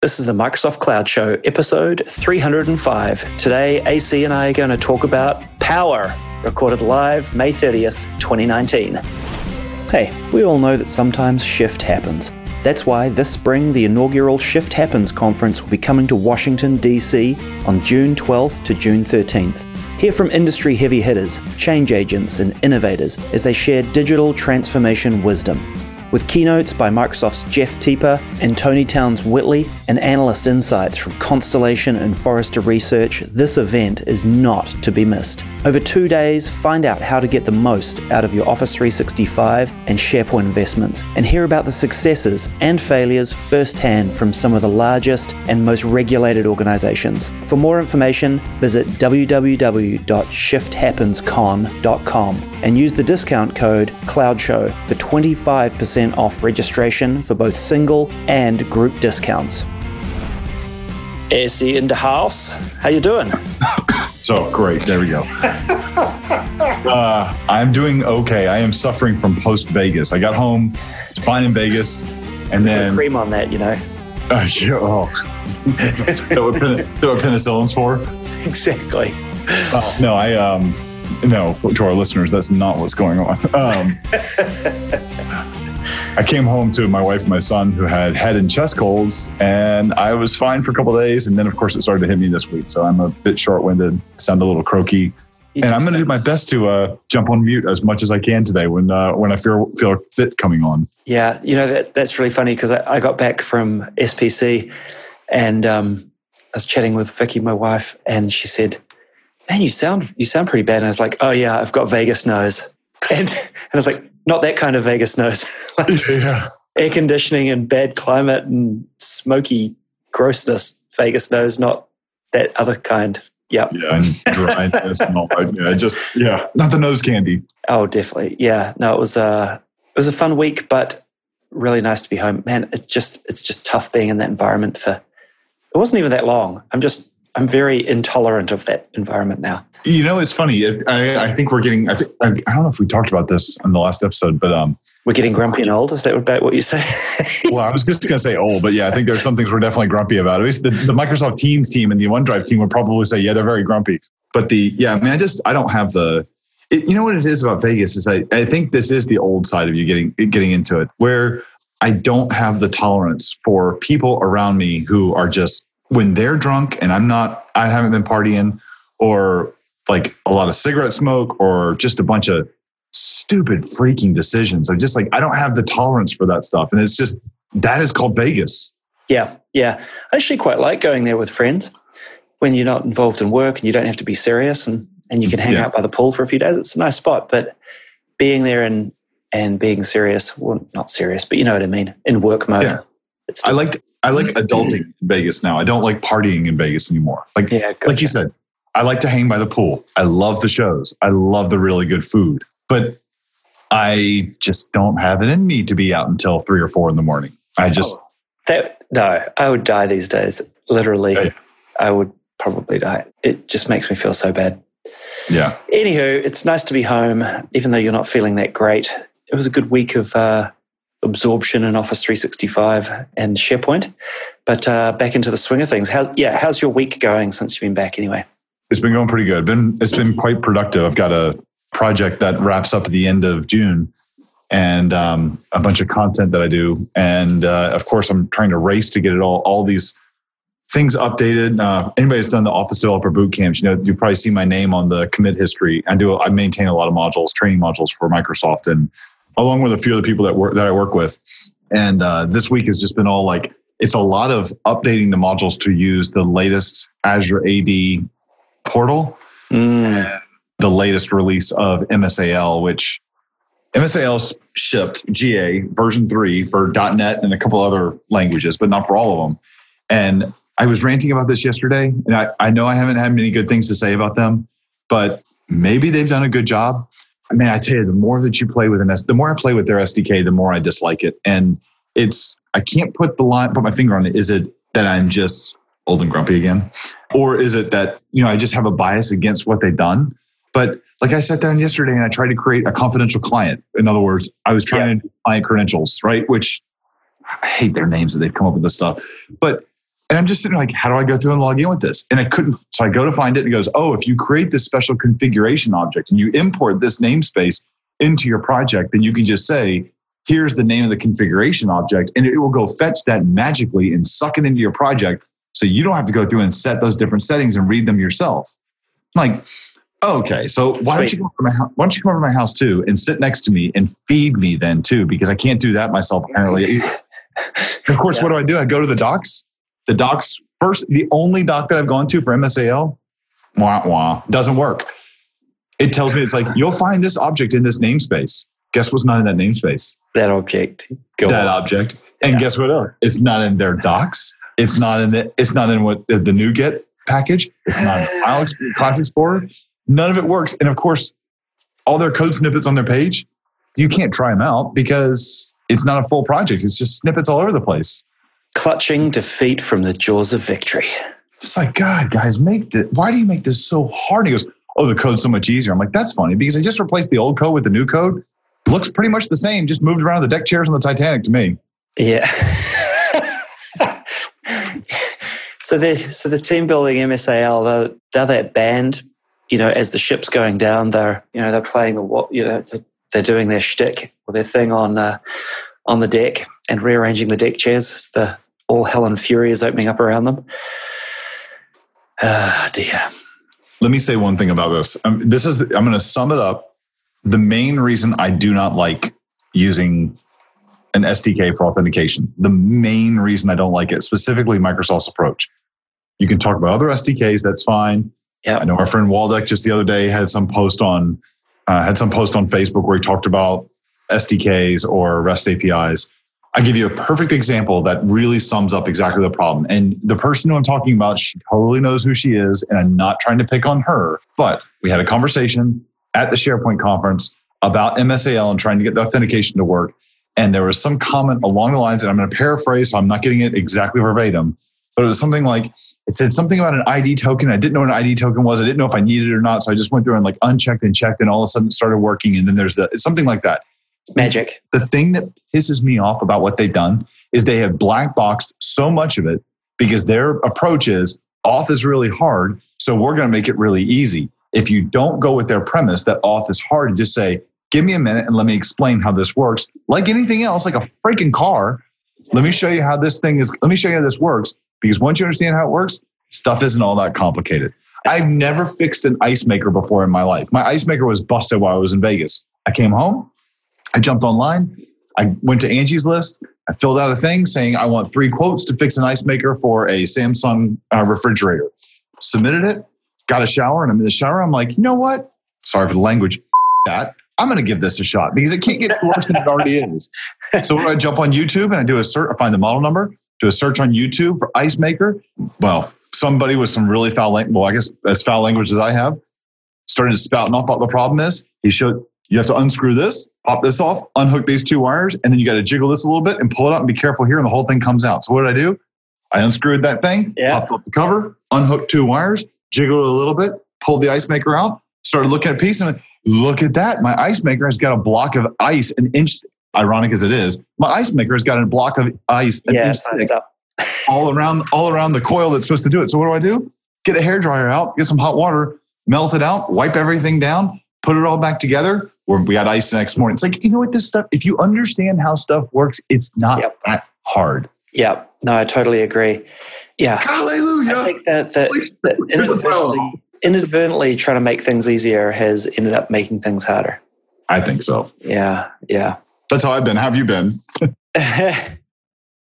This is the Microsoft Cloud Show, episode 305. Today, AC and I are going to talk about Power, recorded live May 30th, 2019. Hey, we all know that sometimes shift happens. That's why this spring, the inaugural Shift Happens conference will be coming to Washington, D.C. on June 12th to June 13th. Hear from industry heavy hitters, change agents, and innovators as they share digital transformation wisdom with keynotes by Microsoft's Jeff Teper and Toni Townes-Whitley and analyst insights from Constellation and Forrester Research, this event is not to be missed. Over two days, find out how to get the most out of your Office 365 and SharePoint investments and hear about the successes and failures firsthand from some of the largest and most regulated organizations. For more information, visit www.shifthappenscon.com and use the discount code CLOUDSHOW for 25% off registration for both single and group discounts. AC in the house. How you doing? so great. There we go. uh, I'm doing okay. I am suffering from post Vegas. I got home. It's fine in Vegas, and then cream on that, you know. Uh, yeah, oh. so what, what penicillin's for? Exactly. Uh, no, I um, no. To our listeners, that's not what's going on. Um, I came home to my wife and my son who had head and chest colds, and I was fine for a couple days. And then, of course, it started to hit me this week. So I'm a bit short winded, sound a little croaky. And I'm going to do my best to uh, jump on mute as much as I can today when uh, when I feel feel fit coming on. Yeah, you know that that's really funny because I, I, got back from SPC and um, I was chatting with Vicky, my wife, and she said, "Man, you sound you sound pretty bad." And I was like, "Oh yeah, I've got Vegas nose," and, and I was like, not that kind of Vegas nose. like yeah. Air conditioning and bad climate and smoky grossness. Vegas nose, not that other kind. Yeah. Yeah, and dryness and all that. Yeah, just yeah, not the nose candy. Oh, definitely. Yeah. No, it was a it was a fun week, but really nice to be home. Man, it's just it's just tough being in that environment for it wasn't even that long. I'm just I'm very intolerant of that environment now. You know, it's funny. I, I think we're getting. I, think, I, I don't know if we talked about this in the last episode, but um, we're getting grumpy and old. Is that about what you say? well, I was just going to say old, but yeah, I think there's some things we're definitely grumpy about. At least the, the Microsoft Teams team and the OneDrive team would probably say, yeah, they're very grumpy. But the yeah, I mean, I just I don't have the. It, you know what it is about Vegas is I, I think this is the old side of you getting getting into it, where I don't have the tolerance for people around me who are just when they're drunk and I'm not, I haven't been partying or like a lot of cigarette smoke or just a bunch of stupid freaking decisions. I'm just like, I don't have the tolerance for that stuff. And it's just, that is called Vegas. Yeah. Yeah. I actually quite like going there with friends when you're not involved in work and you don't have to be serious and, and you can hang yeah. out by the pool for a few days. It's a nice spot. But being there and, and being serious, well, not serious, but you know what I mean, in work mode. Yeah. It's I like I like adulting in Vegas now. I don't like partying in Vegas anymore. Like yeah, gotcha. like you said, I like to hang by the pool. I love the shows. I love the really good food. But I just don't have it in me to be out until three or four in the morning. I just oh, that no, I would die these days. Literally, yeah. I would probably die. It just makes me feel so bad. Yeah. Anywho, it's nice to be home, even though you're not feeling that great. It was a good week of uh, absorption in Office 365 and SharePoint. But uh, back into the swing of things. How, yeah, how's your week going since you've been back anyway? It's been going pretty good. Been it's been quite productive. I've got a project that wraps up at the end of June, and um, a bunch of content that I do. And uh, of course, I'm trying to race to get it all all these things updated. Uh, anybody that's done the Office Developer Boot Camps, you know, you probably see my name on the commit history. I do. I maintain a lot of modules, training modules for Microsoft, and along with a few of the people that work that I work with. And uh, this week has just been all like it's a lot of updating the modules to use the latest Azure AD portal, mm. the latest release of MSAL, which MSAL shipped GA version three for .NET and a couple other languages, but not for all of them. And I was ranting about this yesterday, and I, I know I haven't had many good things to say about them, but maybe they've done a good job. I mean, I tell you, the more that you play with an S, the more I play with their SDK, the more I dislike it. And it's I can't put the line, put my finger on it. Is it that I'm just old and grumpy again, or is it that you know I just have a bias against what they've done? But like I sat down yesterday and I tried to create a confidential client. In other words, I was trying yeah. to do client credentials, right? Which I hate their names that they've come up with this stuff. But And I'm just sitting like, how do I go through and log in with this? And I couldn't. So I go to find it and it goes, oh, if you create this special configuration object and you import this namespace into your project, then you can just say, here's the name of the configuration object, and it will go fetch that magically and suck it into your project. So you don't have to go through and set those different settings and read them yourself. I'm like, okay, so why don't you come over my house? Why don't you come over to my house too and sit next to me and feed me then too? Because I can't do that myself apparently. of course, yeah. what do I do? I go to the docs. The docs first, the only doc that I've gone to for MSAL, wah wah, doesn't work. It tells me it's like you'll find this object in this namespace. Guess what's not in that namespace? That object. Go that on. object. And yeah. guess what else? It's not in their docs. It's not in the. It's not in what the, the NuGet package. It's not Alex Class Explorer. None of it works. And of course, all their code snippets on their page, you can't try them out because it's not a full project. It's just snippets all over the place. Clutching defeat from the jaws of victory. It's like, God, guys, make this. Why do you make this so hard? He goes, Oh, the code's so much easier. I'm like, that's funny because I just replaced the old code with the new code looks pretty much the same, just moved around the deck chairs on the Titanic to me. Yeah. so the so the team building MSAL, they're, they're that band, you know, as the ship's going down, they're you know they're playing the what you know they're, they're doing their shtick or their thing on uh, on the deck and rearranging the deck chairs. It's the all hell and fury is opening up around them. Ah, dear. Let me say one thing about this. Um, this is the, I'm going to sum it up the main reason I do not like using an SDK for authentication, the main reason I don't like it, specifically Microsoft's approach. You can talk about other SDKs, that's fine. Yeah. I know our friend Waldek just the other day had some post on uh, had some post on Facebook where he talked about SDKs or REST APIs. I give you a perfect example that really sums up exactly the problem. And the person who I'm talking about, she totally knows who she is, and I'm not trying to pick on her. But we had a conversation at the SharePoint conference about MSAL and trying to get the authentication to work. And there was some comment along the lines that I'm going to paraphrase, so I'm not getting it exactly verbatim, but it was something like it said something about an ID token. I didn't know what an ID token was. I didn't know if I needed it or not. So I just went through and like unchecked and checked, and all of a sudden it started working. And then there's the it's something like that. It's magic. The thing that pisses me off about what they've done is they have black boxed so much of it because their approach is auth is really hard, so we're going to make it really easy. If you don't go with their premise that auth is hard, just say, give me a minute and let me explain how this works. Like anything else, like a freaking car, let me show you how this thing is, let me show you how this works. Because once you understand how it works, stuff isn't all that complicated. I've never fixed an ice maker before in my life. My ice maker was busted while I was in Vegas. I came home, I jumped online, I went to Angie's list, I filled out a thing saying I want three quotes to fix an ice maker for a Samsung uh, refrigerator. Submitted it, got a shower and I'm in the shower. I'm like, you know what? Sorry for the language. That I'm going to give this a shot because it can't get worse than it already is. So I jump on YouTube and I do a search, I find the model number, do a search on YouTube for ice maker. Well, somebody with some really foul language, well, I guess as foul language as I have, started to spouting off what the problem is. He showed you have to unscrew this, pop this off, unhook these two wires, and then you got to jiggle this a little bit and pull it out and be careful here, and the whole thing comes out. So what did I do? I unscrewed that thing, yeah. popped up the cover, unhooked two wires, jiggled it a little bit, pulled the ice maker out, started looking at a piece, and went, look at that. My ice maker has got a block of ice an inch, ironic as it is, my ice maker has got a block of ice an yeah, inch thick, all around all around the coil that's supposed to do it. So what do I do? Get a hair dryer out, get some hot water, melt it out, wipe everything down, put it all back together. Where we got ice the next morning. It's like, you know what, this stuff, if you understand how stuff works, it's not yep. that hard. Yeah, no, I totally agree. Yeah. Hallelujah. I think that, that, that inadvertently, inadvertently trying to make things easier has ended up making things harder. I think so. Yeah. Yeah. That's how I've been. How have you been?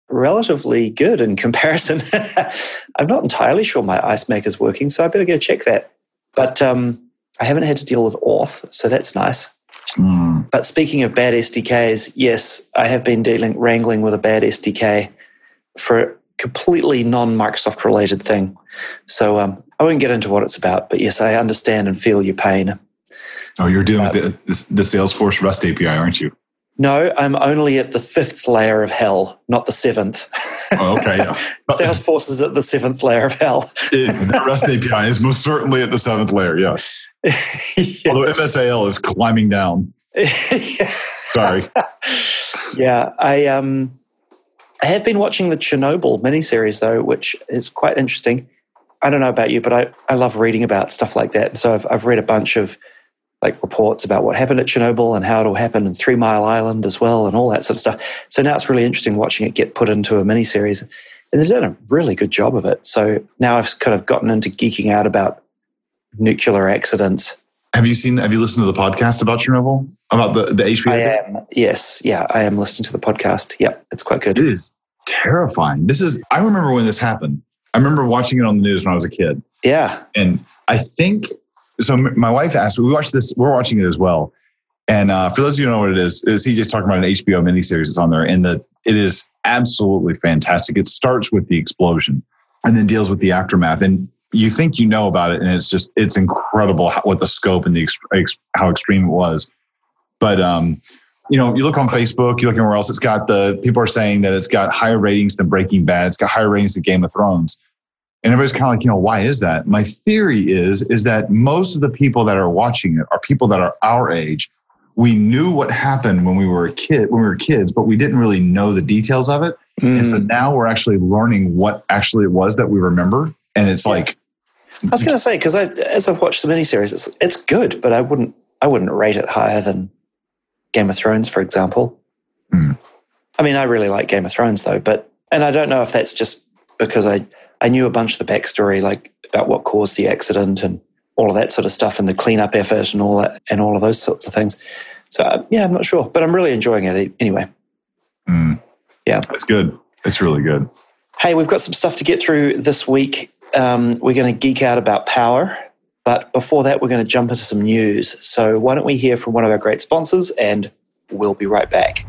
Relatively good in comparison. I'm not entirely sure my ice maker's working, so I better go check that. But um, I haven't had to deal with auth, so that's nice. Mm. But speaking of bad SDKs, yes, I have been dealing wrangling with a bad SDK for a completely non Microsoft related thing. So um, I won't get into what it's about, but yes, I understand and feel your pain. Oh, you're dealing uh, with the, the Salesforce REST API, aren't you? No, I'm only at the fifth layer of hell, not the seventh. Oh, okay, yeah. Salesforce is at the seventh layer of hell. the REST API is most certainly at the seventh layer, yes. yes. Although MSAL is climbing down. Sorry. yeah, I um I have been watching the Chernobyl miniseries though, which is quite interesting. I don't know about you, but I, I love reading about stuff like that. So I've, I've read a bunch of like reports about what happened at Chernobyl and how it'll happen in Three Mile Island as well, and all that sort of stuff. So now it's really interesting watching it get put into a miniseries, and they've done a really good job of it. So now I've kind of gotten into geeking out about nuclear accidents. Have you seen? Have you listened to the podcast about Chernobyl? About the the HBO? I am. Yes. Yeah. I am listening to the podcast. Yep. It's quite good. It is terrifying. This is. I remember when this happened. I remember watching it on the news when I was a kid. Yeah. And I think so. My wife asked. We watched this. We're watching it as well. And uh, for those of you who don't know what it is, is he just talking about an HBO miniseries that's on there, and that it is absolutely fantastic. It starts with the explosion, and then deals with the aftermath. And you think you know about it, and it's just it's incredible how, what the scope and the ex, how extreme it was. But um, you know, you look on Facebook, you look anywhere else, it's got the people are saying that it's got higher ratings than Breaking Bad, it's got higher ratings than Game of Thrones. And everybody's kind of like, you know, why is that? My theory is is that most of the people that are watching it are people that are our age. We knew what happened when we were a kid, when we were kids, but we didn't really know the details of it. Mm. And so mm. now we're actually learning what actually it was that we remember. And it's yeah. like I was going to say because as I've watched the miniseries, it's it's good, but I wouldn't I wouldn't rate it higher than Game of Thrones, for example. Mm. I mean, I really like Game of Thrones though, but and I don't know if that's just because I I knew a bunch of the backstory, like about what caused the accident and all of that sort of stuff, and the cleanup effort and all that, and all of those sorts of things. So uh, yeah, I'm not sure, but I'm really enjoying it anyway. Mm. Yeah, it's good. It's really good. Hey, we've got some stuff to get through this week. Um, we're going to geek out about power, but before that, we're going to jump into some news. So why don't we hear from one of our great sponsors, and we'll be right back.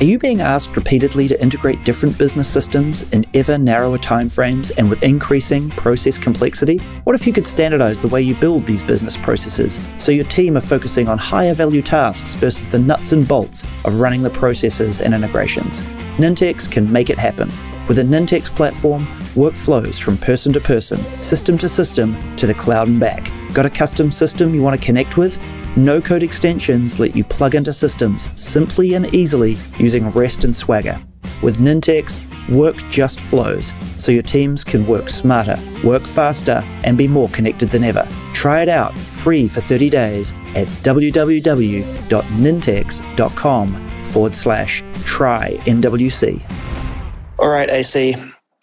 Are you being asked repeatedly to integrate different business systems in ever narrower timeframes and with increasing process complexity? What if you could standardize the way you build these business processes so your team are focusing on higher value tasks versus the nuts and bolts of running the processes and integrations? Nintex can make it happen. With a Nintex platform, work flows from person to person, system to system, to the cloud and back. Got a custom system you want to connect with? No code extensions let you plug into systems simply and easily using REST and Swagger. With Nintex, work just flows so your teams can work smarter, work faster, and be more connected than ever. Try it out free for 30 days at www.nintex.com forward slash try NWC. All right, AC,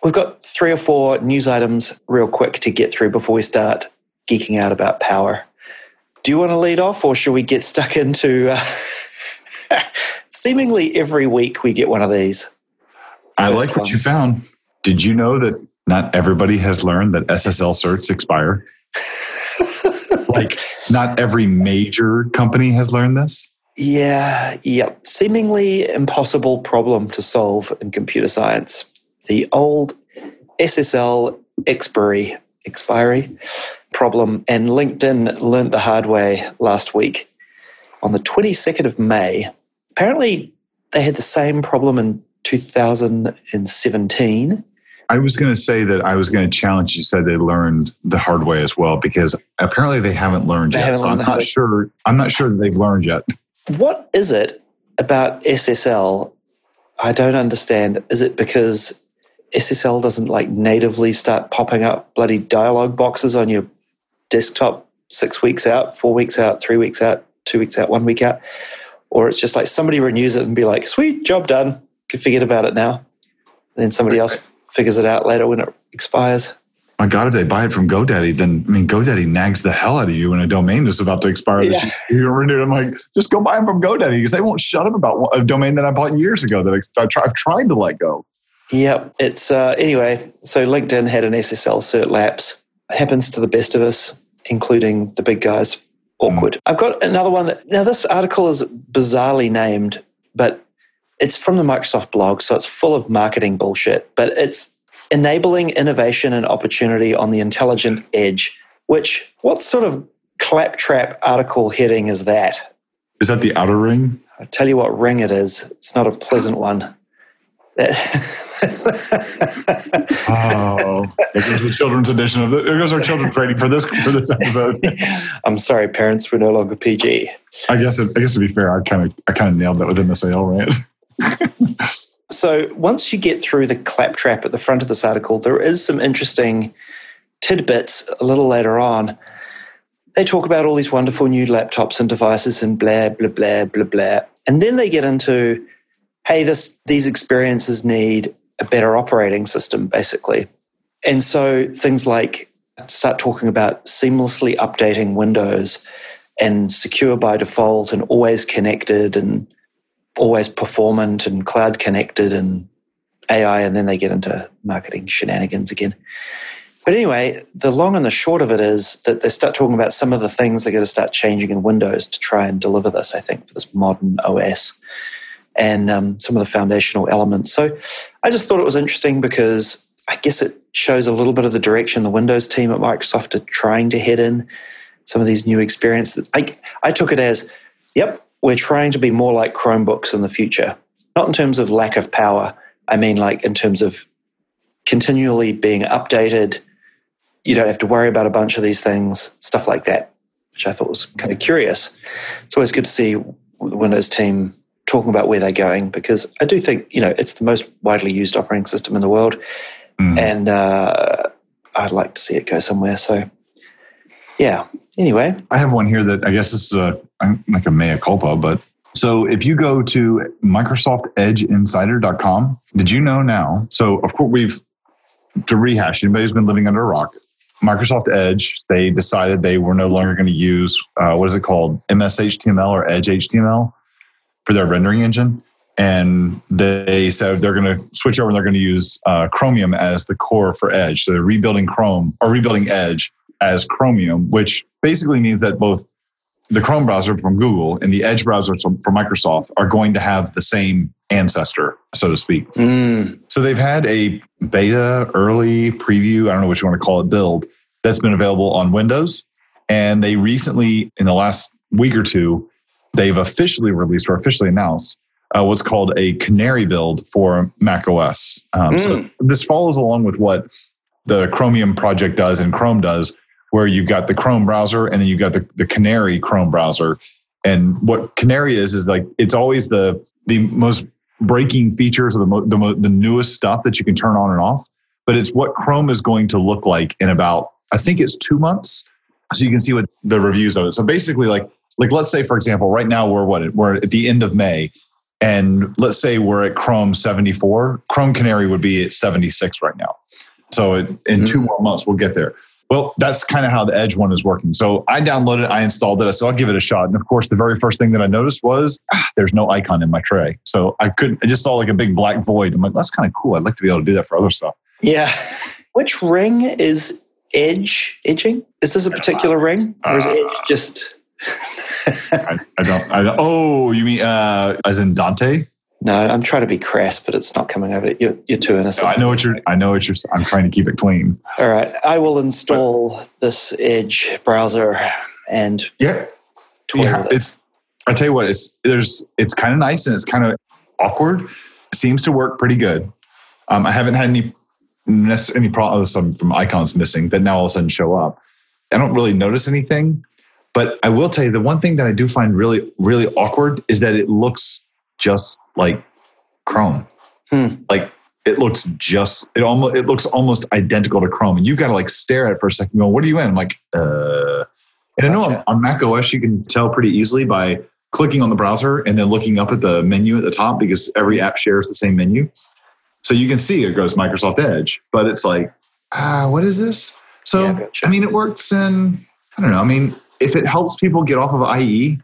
we've got three or four news items real quick to get through before we start geeking out about power. Do you want to lead off, or should we get stuck into? Uh, seemingly every week we get one of these. I like what you found. Did you know that not everybody has learned that SSL certs expire? like, not every major company has learned this. Yeah, yeah. Seemingly impossible problem to solve in computer science. The old SSL expiry expiry problem, and LinkedIn learned the hard way last week. On the 22nd of May, apparently they had the same problem in 2017. I was going to say that I was going to challenge you. Said they learned the hard way as well because apparently they haven't learned they yet. Haven't so I'm not sure. I'm not sure that they've learned yet. What is it about SSL? I don't understand. Is it because SSL doesn't like natively start popping up bloody dialog boxes on your desktop six weeks out, four weeks out, three weeks out, two weeks out, one week out? Or it's just like somebody renews it and be like, sweet, job done. Can forget about it now. And then somebody else figures it out later when it expires. My God, if they buy it from GoDaddy, then I mean, GoDaddy nags the hell out of you when a domain is about to expire. Yeah. You, you renew. I'm like, just go buy them from GoDaddy because they won't shut up about a domain that I bought years ago that I, have tried to let go. Yep. It's uh, anyway. So LinkedIn had an SSL cert lapse. It happens to the best of us, including the big guys. Awkward. Mm. I've got another one. That, now this article is bizarrely named, but it's from the Microsoft blog, so it's full of marketing bullshit. But it's enabling innovation and opportunity on the intelligent edge. Which what sort of claptrap article heading is that? Is that the outer ring? I tell you what ring it is. It's not a pleasant one oh, there goes the children's edition of the, there goes our children's rating for this for this episode. I'm sorry, parents, we're no longer PG. I guess, it, I guess to be fair, I kind of I kind of nailed that within the sale, right? So once you get through the claptrap at the front of this article, there is some interesting tidbits a little later on. They talk about all these wonderful new laptops and devices and blah, blah, blah, blah, blah. And then they get into, hey, this these experiences need a better operating system, basically. And so things like start talking about seamlessly updating Windows and secure by default and always connected and always performant and cloud connected and AI, and then they get into marketing shenanigans again. But anyway, the long and the short of it is that they start talking about some of the things they're going to start changing in Windows to try and deliver this, I think, for this modern OS and um, some of the foundational elements. So I just thought it was interesting because I guess it shows a little bit of the direction the Windows team at Microsoft are trying to head in. Some of these new experiences. I, I took it as, yep, we're trying to be more like Chromebooks in the future. Not in terms of lack of power, I mean, like in terms of continually being updated. You don't have to worry about a bunch of these things, stuff like that, which I thought was kind of curious. It's always good to see the Windows team talking about where they're going because I do think, you know, it's the most widely used operating system in the world. Mm. And uh, I'd like to see it go somewhere. So, yeah. Anyway, I have one here that I guess this is a like a mea culpa, but so if you go to MicrosoftEdgeInsider.com, did you know now? So of course we've to rehash. Anybody who's been living under a rock, Microsoft Edge, they decided they were no longer going to use uh, what is it called, MSHTML or Edge HTML for their rendering engine and they said they're going to switch over and they're going to use uh, Chromium as the core for Edge. So they're rebuilding Chrome or rebuilding Edge as Chromium, which basically means that both the Chrome browser from Google and the Edge browser from Microsoft are going to have the same ancestor, so to speak. Mm. So they've had a beta, early preview, I don't know what you want to call it, build that's been available on Windows. And they recently, in the last week or two, they've officially released or officially announced uh, what's called a canary build for Mac OS. Um, mm. So this follows along with what the Chromium project does and Chrome does, where you've got the Chrome browser and then you've got the, the Canary Chrome browser. And what Canary is is like it's always the the most breaking features or the mo- the, mo- the newest stuff that you can turn on and off. But it's what Chrome is going to look like in about I think it's two months. So you can see what the reviews of it. So basically, like like let's say for example, right now we're what we're at the end of May and let's say we're at Chrome 74, Chrome Canary would be at 76 right now. So in mm-hmm. two more months, we'll get there. Well, that's kind of how the Edge one is working. So I downloaded it, I installed it, I said I'll give it a shot. And of course, the very first thing that I noticed was ah, there's no icon in my tray. So I couldn't, I just saw like a big black void. I'm like, that's kind of cool. I'd like to be able to do that for other stuff. Yeah. Which ring is Edge edging? Is this a particular uh, ring or is uh, Edge just I, I, don't. I don't. Oh, you mean uh, as in Dante? No, I'm trying to be crass, but it's not coming over. You're, you're too innocent. No, I know what you're. I know what you're. I'm trying to keep it clean. All right, I will install but, this Edge browser and yeah, yeah. It. It's. I tell you what, it's there's. It's kind of nice and it's kind of awkward. It seems to work pretty good. Um, I haven't had any any problem. Some from icons missing that now all of a sudden show up. I don't really notice anything. But I will tell you the one thing that I do find really, really awkward is that it looks just like Chrome. Hmm. Like it looks just it almost it looks almost identical to Chrome. And you've got to like stare at it for a second. Go, what are you in? I'm like, uh and gotcha. I know on, on Mac OS you can tell pretty easily by clicking on the browser and then looking up at the menu at the top because every app shares the same menu. So you can see it goes Microsoft Edge, but it's like, ah, uh, what is this? So yeah, gotcha. I mean, it works in I don't know. I mean, if it helps people get off of IE,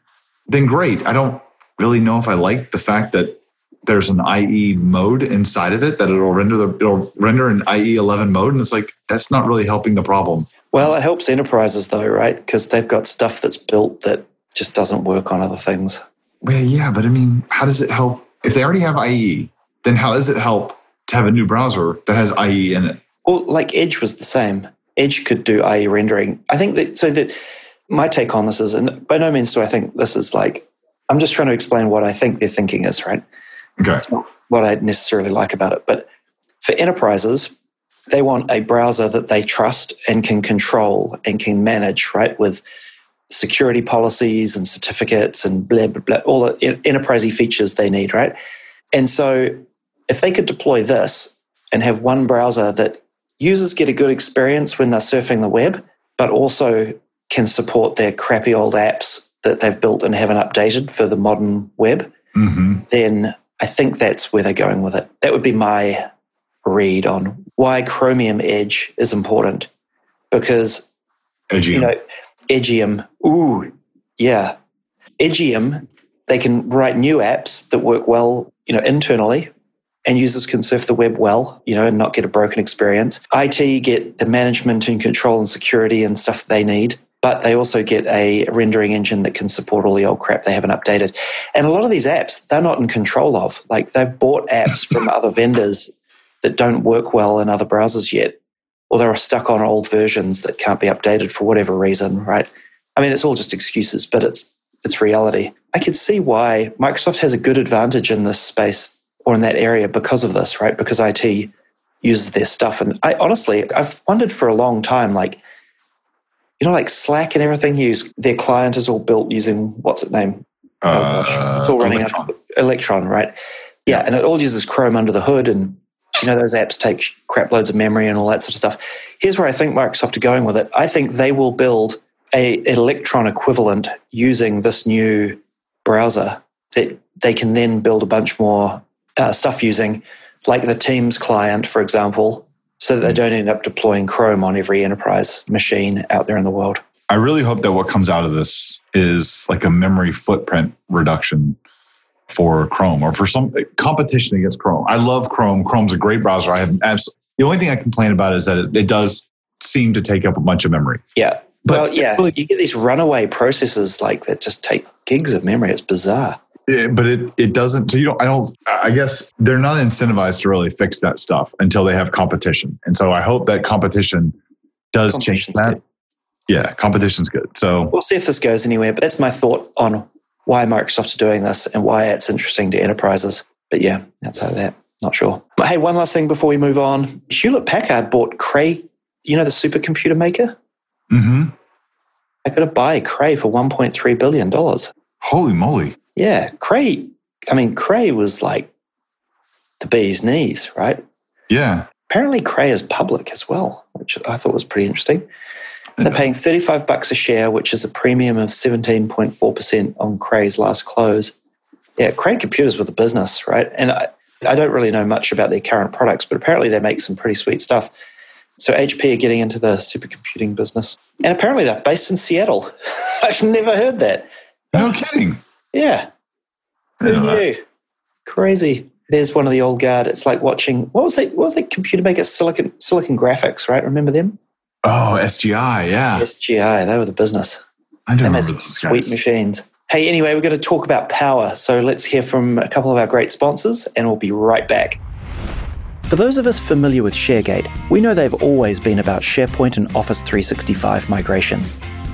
then great. I don't really know if I like the fact that there's an IE mode inside of it that it'll render the it'll render an IE 11 mode, and it's like that's not really helping the problem. Well, it helps enterprises though, right? Because they've got stuff that's built that just doesn't work on other things. Well, yeah, but I mean, how does it help if they already have IE? Then how does it help to have a new browser that has IE in it? Well, like Edge was the same. Edge could do IE rendering. I think that so that my take on this is, and by no means do I think this is like, I'm just trying to explain what I think their thinking is, right? Okay. It's not what I necessarily like about it. But for enterprises, they want a browser that they trust and can control and can manage, right? With security policies and certificates and blah, blah, blah, all the enterprisey features they need, right? And so if they could deploy this and have one browser that users get a good experience when they're surfing the web, but also can support their crappy old apps that they've built and haven't updated for the modern web, Mm-hmm. then I think that's where they're going with it. That would be my read on why Chromium Edge is important. Because, Edgy. you know, Edgium, ooh, yeah. Edgium, they can write new apps that work well, you know, internally and users can surf the web well, you know, and not get a broken experience. IT get the management and control and security and stuff they need, but they also get a rendering engine that can support all the old crap they haven't updated. And a lot of these apps, they're not in control of. Like they've bought apps from other vendors that don't work well in other browsers yet, or they're stuck on old versions that can't be updated for whatever reason, right? I mean, it's all just excuses, but it's it's reality. I could see why Microsoft has a good advantage in this space or in that area because of this, right? Because IT uses their stuff. And I honestly, I've wondered for a long time, like, you know, like Slack and everything use their client is all built using what's it name? Oh, gosh. It's all running Uh, Electron. on Electron, right? Yeah, and it all uses Chrome under the hood, and you know those apps take crap loads of memory and all that sort of stuff. Here's where I think Microsoft are going with it. I think they will build a an Electron equivalent using this new browser that they can then build a bunch more uh, stuff using, like the Teams client, for example, so that they don't end up deploying Chrome on every enterprise machine out there in the world. I really hope that what comes out of this is like a memory footprint reduction for Chrome or for some competition against Chrome. I love Chrome. Chrome's a great browser. I have abs- the only thing I complain about is that it, it does seem to take up a bunch of memory. Yeah. But well, yeah, really- you get these runaway processes like that just take gigs of memory. It's bizarre. Yeah, but it it doesn't. So you don't. I don't. I guess they're not incentivized to really fix that stuff until they have competition. And so I hope that competition does change that. good. Yeah, competition's good. So We'll see if this goes anywhere, but that's my thought on why Microsoft's doing this and why it's interesting to enterprises. But yeah, outside of that, not sure. But hey, one last thing before we move on. Hewlett Packard bought Cray, you know, the supercomputer maker? Mm-hmm. Going to buy Cray for $1.3 billion. holy moly. Yeah, Cray, I mean, Cray was like the bee's knees, right? Yeah. Apparently, Cray is public as well, which I thought was pretty interesting. They're paying 35 bucks a share, which is a premium of 17.4% on Cray's last close. Yeah, Cray Computers with a business, right? And I, I don't really know much about their current products, but apparently they make some pretty sweet stuff. So HP are getting into the supercomputing business. And apparently they're based in Seattle. I've never heard that. No kidding. Yeah. I Who didn't that. Crazy. There's one of the old guard. It's like watching what was that? What was that computer maker? Silicon Silicon Graphics, right? Remember them? Oh, SGI. Yeah. SGI. They were the business. I They don't made remember some those sweet guys. machines. Hey, anyway, we're going to talk about power. So let's hear from a couple of our great sponsors, and we'll be right back. For those of us familiar with ShareGate, we know they've always been about SharePoint and Office 365 migration.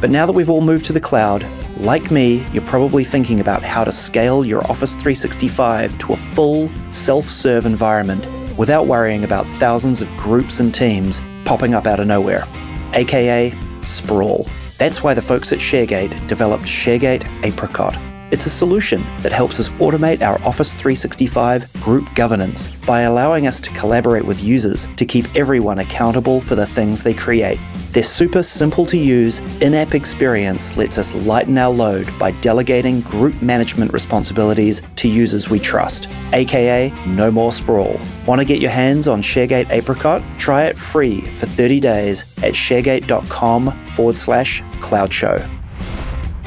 But now that we've all moved to the cloud, like me, you're probably thinking about how to scale your Office 365 to a full self serve environment without worrying about thousands of groups and teams popping up out of nowhere, aka sprawl. That's why the folks at ShareGate developed ShareGate Apricot. It's a solution that helps us automate our Office 365 group governance by allowing us to collaborate with users to keep everyone accountable for the things they create. Their super simple to use in app experience lets us lighten our load by delegating group management responsibilities to users we trust, aka no more sprawl. Want to get your hands on ShareGate Apricot? Try it free for 30 days at sharegate.com forward slash cloud show.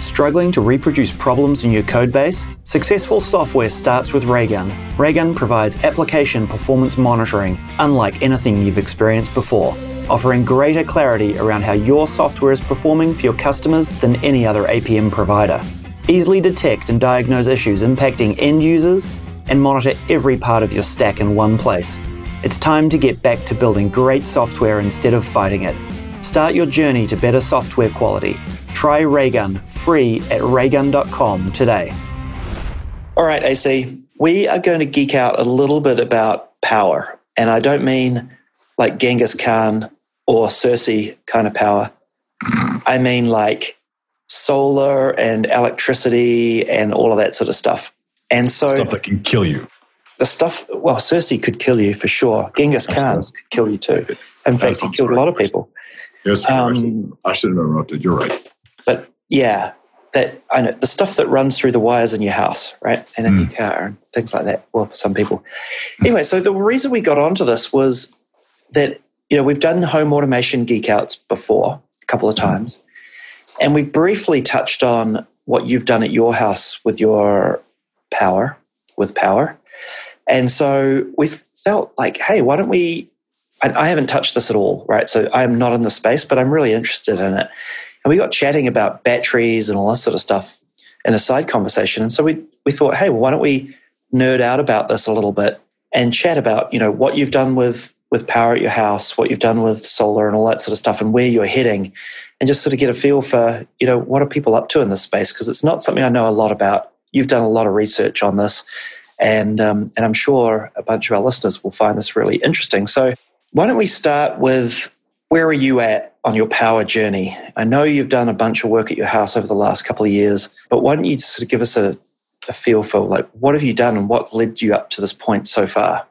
Struggling to reproduce problems in your codebase? Successful software starts with Raygun. Raygun provides application performance monitoring, unlike anything you've experienced before, offering greater clarity around how your software is performing for your customers than any other APM provider. Easily detect and diagnose issues impacting end users and monitor every part of your stack in one place. It's time to get back to building great software instead of fighting it. Start your journey to better software quality. Try Raygun free at raygun.com today. All right, AC, we are going to geek out a little bit about power. And I don't mean like Genghis Khan or Cersei kind of power. I mean like solar and electricity and all of that sort of stuff. And so Stuff that can kill you. the stuff, well, Cersei could kill you for sure. Genghis Khan could kill you too. In fact, he killed a lot of people. Yes, um, I should have interrupted. You're right. Yeah, that I know the stuff that runs through the wires in your house, right, and in mm. your car and things like that. Well, for some people. Anyway, so the reason we got onto this was that you know we've done home automation geek outs before a couple of times, and we've briefly touched on what you've done at your house with your power, with power, and so we felt like, hey, why don't we? I, I haven't touched this at all, right? So I am not in the space, but I'm really interested in it. And we got chatting about batteries and all that sort of stuff in a side conversation. And so we, we thought, hey, well, why don't we nerd out about this a little bit and chat about, you know, what you've done with with power at your house, what you've done with solar and all that sort of stuff and where you're heading and just sort of get a feel for, you know, what are people up to in this space? Because it's not something I know a lot about. You've done a lot of research on this. And, um, and I'm sure a bunch of our listeners will find this really interesting. So, why don't we start with where are you at on your power journey? I know you've done a bunch of work at your house over the last couple of years, but why don't you sort of give us a, a feel for like what have you done and what led you up to this point so far?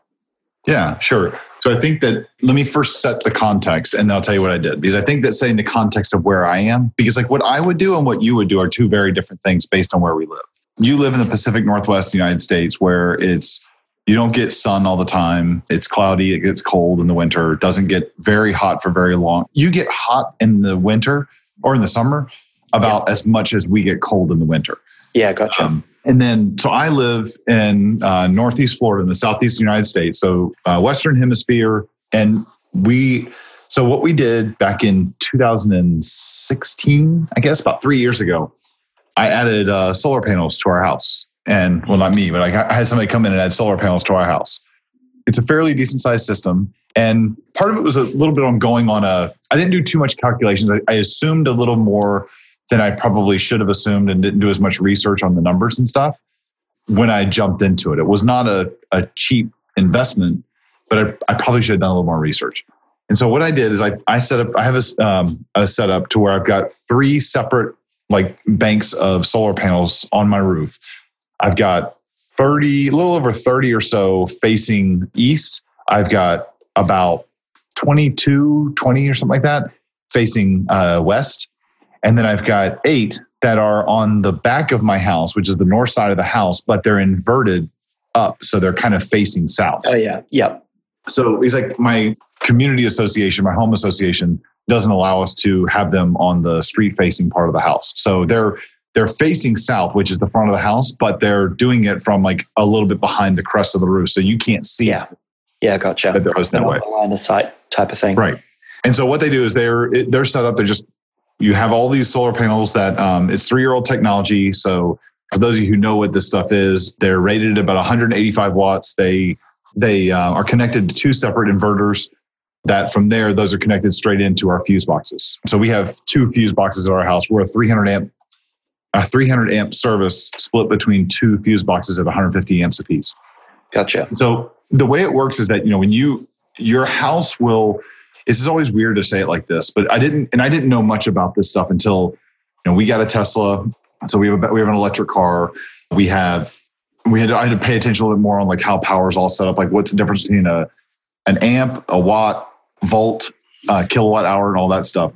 Yeah, sure. So I think that let me first set the context and I'll tell you what I did because I think that saying the context of where I am, because like what I would do and what you would do are two very different things based on where we live. You live in the Pacific Northwest the United States where it's you don't get sun all the time. It's cloudy. It gets cold in the winter. It doesn't get very hot for very long. You get hot in the winter or in the summer about yeah. as much as we get cold in the winter. Yeah, gotcha. Um, and then, so I live in uh, Northeast Florida in the Southeast United States, so uh, Western Hemisphere. And we, so what we did back in 2016, I guess about three years ago, I added uh, solar panels to our house and well, not me, but I, had somebody come in and add solar panels to our house. It's a fairly decent sized system. And part of it was a little bit on going on a, I didn't do too much calculations. I, I assumed a little more than I probably should have assumed and didn't do as much research on the numbers and stuff when I jumped into it. It was not a, a cheap investment, but I, I probably should have done a little more research. And so what I did is I, I set up, I have a, um, a setup to where I've got three separate like banks of solar panels on my roof I've got 30, a little over 30 or so facing east. I've got about 22, 20 or something like that facing uh, west. And then I've got eight that are on the back of my house, which is the north side of the house, but they're inverted up. So they're kind of facing south. Oh, yeah. Yep. So it's like my community association, my home association doesn't allow us to have them on the street facing part of the house. So they're they're facing south, which is the front of the house, but they're doing it from like a little bit behind the crest of the roof, so you can't see. Yeah, yeah, gotcha. That they're that way, line of sight type of thing. Right. And so what they do is they're they're set up. They're just you have all these solar panels that um, it's three year old technology. So for those of you who know what this stuff is, they're rated at about 185 watts. They they uh, are connected to two separate inverters. That from there, those are connected straight into our fuse boxes. So we have two fuse boxes at our house. We're a 300 amp a 300 amp service split between two fuse boxes at 150 amps apiece. Gotcha. So the way it works is that you know when you your house will. This is always weird to say it like this, but I didn't, and I didn't know much about this stuff until you know we got a Tesla. So we have a, we have an electric car. We have we had to, I had to pay attention a little bit more on like how power is all set up. Like what's the difference between a an amp, a watt, volt, uh, kilowatt hour, and all that stuff.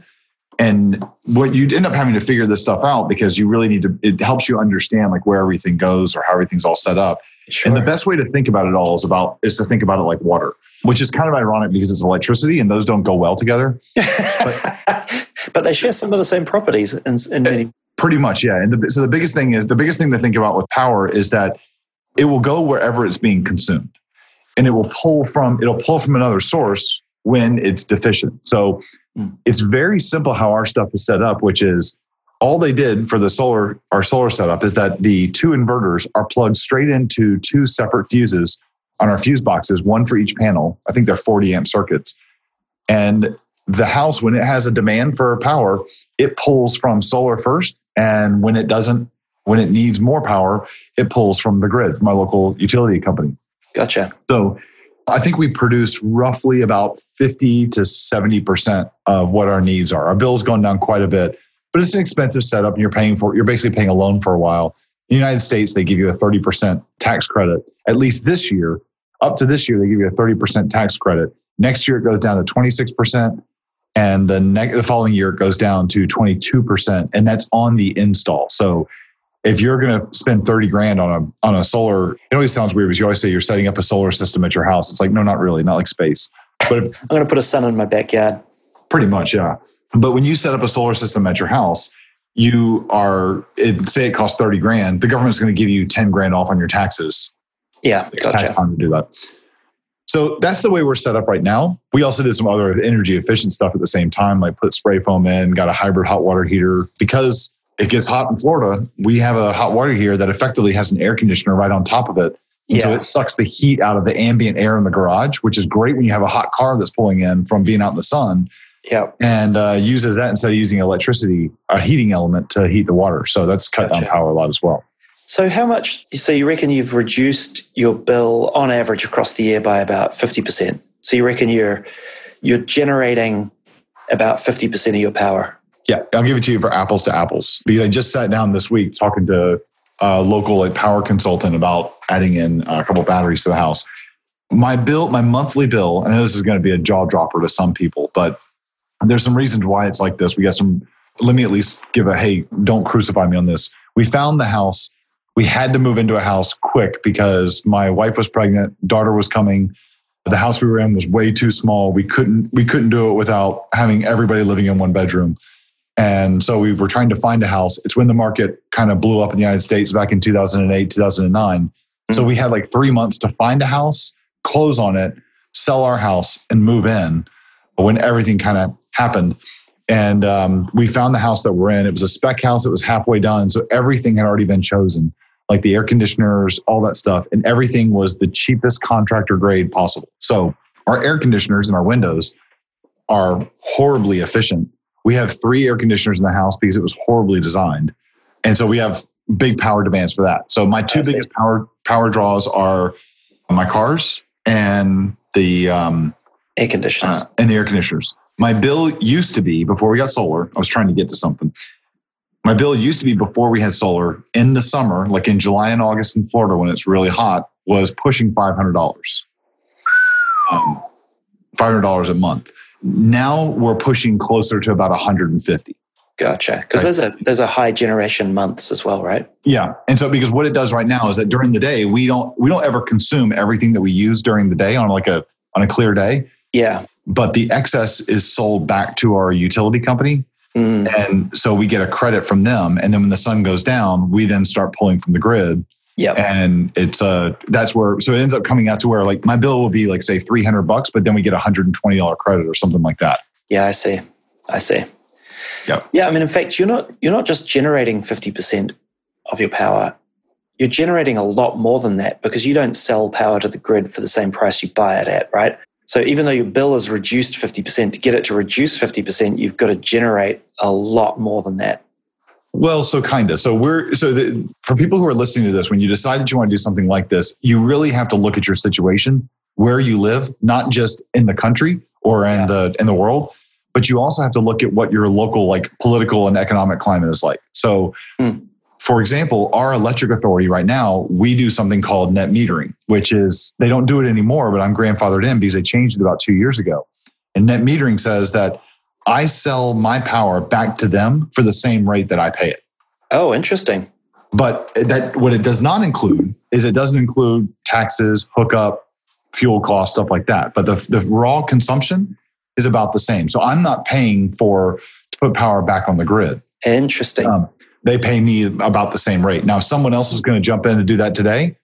And what you'd end up having to figure this stuff out because you really need to, it helps you understand like where everything goes or how everything's all set up. Sure. And the best way to think about it all is about, is to think about it like water, which is kind of ironic because it's electricity and those don't go well together. but, but they share some of the same properties in, in eh, many. Pretty much, yeah. And the, so the biggest thing is, the biggest thing to think about with power is that it will go wherever it's being consumed and it will pull from, it'll pull from another source when it's deficient. So mm. it's very simple how our stuff is set up, which is all they did for the solar our solar setup is that the two inverters are plugged straight into two separate fuses on our fuse boxes, one for each panel. I think they're 40 amp circuits. And the house, when it has a demand for power, it pulls from solar first. And when it doesn't, when it needs more power, it pulls from the grid, from my local utility company. Gotcha. So I think we produce roughly about 50 to 70% of what our needs are. Our bill's gone down quite a bit, but it's an expensive setup and you're paying for you're basically paying a loan for a while. In the United States, they give you a 30% tax credit. At least this year, up to this year, they give you a 30% tax credit. Next year, it goes down to 26%. And the, the following year, it goes down to 22%. And that's on the install. So if you're going to spend 30 grand on a, on a solar, it always sounds weird because you always say you're setting up a solar system at your house. It's like, no, not really, not like space. But I'm going to put a sun in my backyard. Pretty much, yeah. But when you set up a solar system at your house, you are it, say it costs 30 grand the government's going to give you 10 grand off on your taxes yeah it's gotcha. tax time to do that so that's the way we're set up right now we also did some other energy efficient stuff at the same time like put spray foam in got a hybrid hot water heater because it gets hot in florida we have a hot water here that effectively has an air conditioner right on top of it and yeah. so it sucks the heat out of the ambient air in the garage which is great when you have a hot car that's pulling in from being out in the sun yeah. And uh, uses that instead of using electricity, a heating element to heat the water. So that's cut gotcha. down power a lot as well. So how much? So you reckon you've reduced your bill on average across the year by about fifty percent? So you reckon you're you're generating about fifty percent of your power? Yeah, I'll give it to you for apples to apples. Because I just sat down this week talking to a local like, power consultant about adding in a couple batteries to the house. My bill, my monthly bill, I know this is going to be a jaw dropper to some people, but there's some reasons why it's like this. We got some, let me at least give a hey, don't crucify me on this. We found the house. We had to move into a house quick because my wife was pregnant, daughter was coming. The house we were in was way too small. We couldn't we couldn't do it without having everybody living in one bedroom. And so we were trying to find a house. It's when the market kind of blew up in the United States back in 2008, 2009. Mm-hmm. So we had like 3 months to find a house, close on it, sell our house and move in when everything kind of happened. And um, we found the house that we're in. It was a spec house. It was halfway done. So everything had already been chosen, like the air conditioners, all that stuff. And everything was the cheapest contractor grade possible. So our air conditioners and our windows are horribly efficient. We have three air conditioners in the house because it was horribly designed. And so we have big power demands for that. So my two biggest power power draws are my cars and the um, air conditioners uh, and the air conditioners. My bill used to be before we got solar. I was trying to get to something. My bill used to be before we had solar in the summer, like in July and August in Florida when it's really hot, was pushing five hundred dollars. Um, five hundred dollars a month. Now we're pushing closer to about one hundred and fifty. Gotcha. Because right. there's a there's a high generation months as well, right? Yeah. And so because what it does right now is that during the day we don't we don't ever consume everything that we use during the day on like a on a clear day. Yeah but the excess is sold back to our utility company. Mm. And so we get a credit from them. And then when the sun goes down, we then start pulling from the grid. Yeah. And it's uh that's where so it ends up coming out to where like my bill will be like say 300 bucks, but then we get a $120 credit or something like that. Yeah, I see. I see. Yeah. Yeah, I mean in fact you're not you're not just generating 50% of your power. You're generating a lot more than that because you don't sell power to the grid for the same price you buy it at, right? So even though your bill is reduced 50%, to get it to reduce 50%, you've got to generate a lot more than that. Well, so kind of. So we're so the, for people who are listening to this, when you decide that you want to do something like this, you really have to look at your situation, where you live, not just in the country or in yeah. the in the world, but you also have to look at what your local like political and economic climate is like. So hmm for example, our electric authority right now, we do something called net metering, which is they don't do it anymore, but I'm grandfathered in because they changed it about two years ago. And net metering says that I sell my power back to them for the same rate that I pay it. Oh, interesting. But that what it does not include is it doesn't include taxes, hookup, fuel costs, stuff like that. But the, the raw consumption is about the same. So I'm not paying for to put power back on the grid. Interesting. Um, they pay me about the same rate. Now, if someone else is going to jump in and do that today,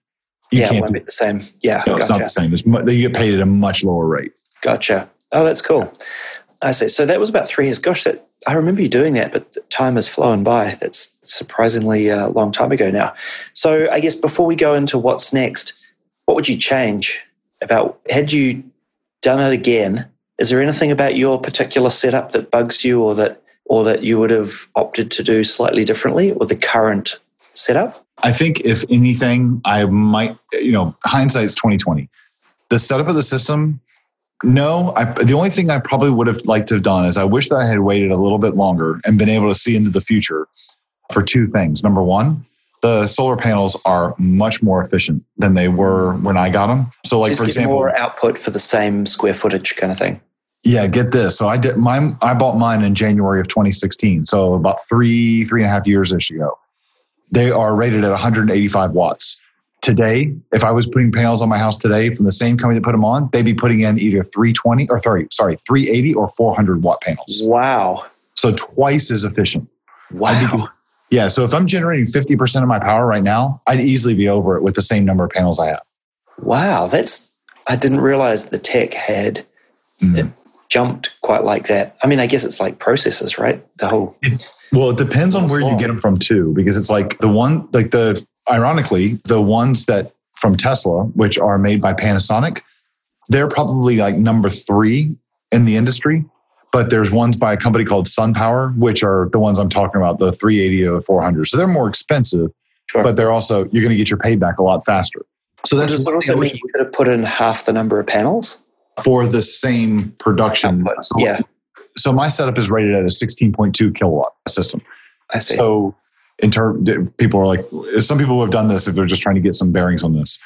you yeah, can't. It be the same. Yeah, no, gotcha. it's not the same. It's, you get paid at a much lower rate. Gotcha. Oh, that's cool. I see. So that was about three years. Gosh, that I remember you doing that, but time has flown by. That's surprisingly a long time ago now. So I guess before we go into what's next, what would you change about had you done it again? Is there anything about your particular setup that bugs you or that or that you would have opted to do slightly differently with the current setup? I think if anything, I might, you know, hindsight's 2020. The setup of the system, no. I, the only thing I probably would have liked to have done is I wish that I had waited a little bit longer and been able to see into the future for two things. Number one, the solar panels are much more efficient than they were when I got them. So, like Just for example, more output for the same square footage kind of thing. yeah, get this. So I did mine. I bought mine in January of 2016. So about three, three and a half years ish ago. They are rated at 185 watts. Today, if I was putting panels on my house today from the same company that put them on, they'd be putting in either 320 or sorry, sorry, 380 or 400 watt panels. Wow. So twice as efficient. Wow. Yeah. So if I'm generating 50% of my power right now, I'd easily be over it with the same number of panels I have. Wow. That's, I didn't realize the tech had Mhm. jumped quite like that. I mean, I guess it's like processes, right? The whole, Well, it depends on where you get them from too, because it's like the one, like the, ironically, the ones that from Tesla, which are made by Panasonic, they're probably like number three in the industry. But there's ones by a company called SunPower, which are the ones I'm talking about, the 380 or the 400. So they're more expensive, Sure. but they're also, you're going to get your payback a lot faster. So that's does it one also thing I mean wish you could have put in half the number of panels? for the same production. Output. So, Yeah. so my setup is rated at a 16.2 kilowatt system. I see. So, in term, people are like, some people who have done this if they're just trying to get some bearings on this.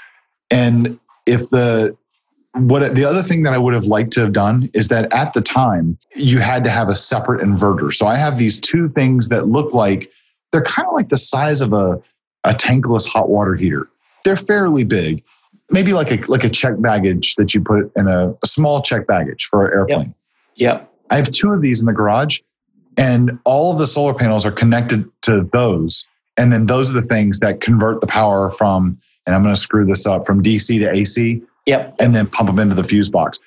And if the what the other thing that I would have liked to have done is that at the time you had to have a separate inverter. So I have these two things that look like they're kind of like the size of a a tankless hot water heater. They're fairly big, maybe like a like a check baggage that you put in a, a small check baggage for an airplane. yep. I have two of these in the garage, and all of the solar panels are connected to those. And then those are the things that convert the power from, and I'm going to screw this up, from DC to AC, Yep. and then pump them into the fuse box.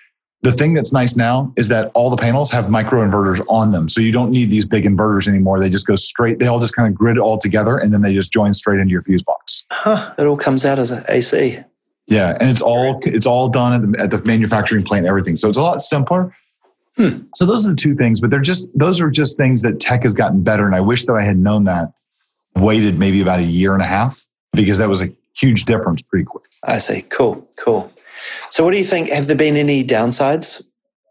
The thing that's nice now is that all the panels have micro inverters on them. So you don't need these big inverters anymore. They just go straight, they all just kind of grid all together, and then they just join straight into your fuse box. Huh. It all comes out as an AC. Yeah, and it's all it's all done at the, at the manufacturing plant, everything. So it's a lot simpler. Hmm. So those are the two things, but they're just those are just things that tech has gotten better, and I wish that I had known that. Waited maybe about a year and a half because that was a huge difference pretty quick. I see. Cool. Cool. So, what do you think? Have there been any downsides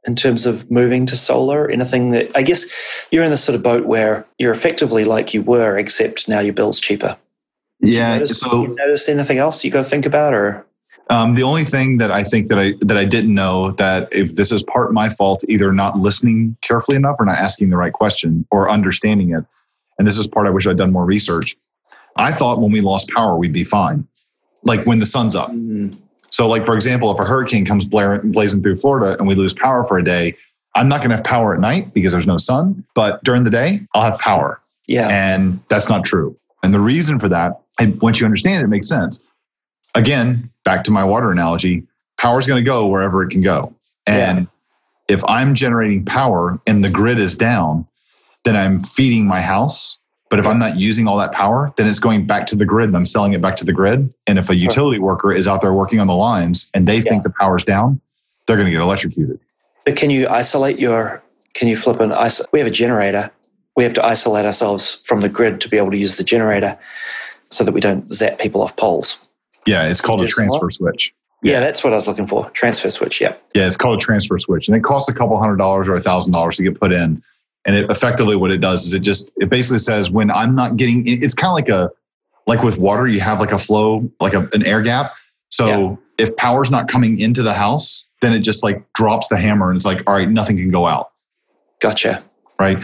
in terms of moving to solar? Anything that I guess you're in this sort of boat where you're effectively like you were, except now your bill's cheaper. Do you notice, do you notice anything else you got to think about, or Um, the only thing that I think that I that I didn't know that if this is part my fault, either not listening carefully enough or not asking the right question or understanding it, and this is part I wish I'd done more research. I thought when we lost power we'd be fine, like when the sun's up. So, like for example, if a hurricane comes blaring, blazing through Florida and we lose power for a day, I'm not going to have power at night because there's no sun. But during the day, I'll have power. yeah, And that's not true. And the reason for that, and once you understand it, it makes sense. Again, back to my water analogy, power is going to go wherever it can go. And if I'm generating power and the grid is down, then I'm feeding my house. But if I'm not using all that power, then it's going back to the grid and I'm selling it back to the grid. And if a utility worker is out there working on the lines and they think the power's down, they're going to get electrocuted. But can you isolate your? Can you flip an iso? We have a generator. We have to isolate ourselves from the grid to be able to use the generator, so that we don't zap people off poles. Yeah, it's called a transfer switch. Yeah, Yeah. that's what I was looking for. Transfer switch. Yeah. Yeah, it's called a transfer switch, and it costs a couple hundred dollars or a thousand dollars to get put in. And it effectively what it does is it just it basically says when I'm not getting it's kind of like a like with water you have like a flow like a, an air gap. So Yeah. if power's not coming into the house, then it just like drops the hammer and it's like all right, nothing can go out, Gotcha. right?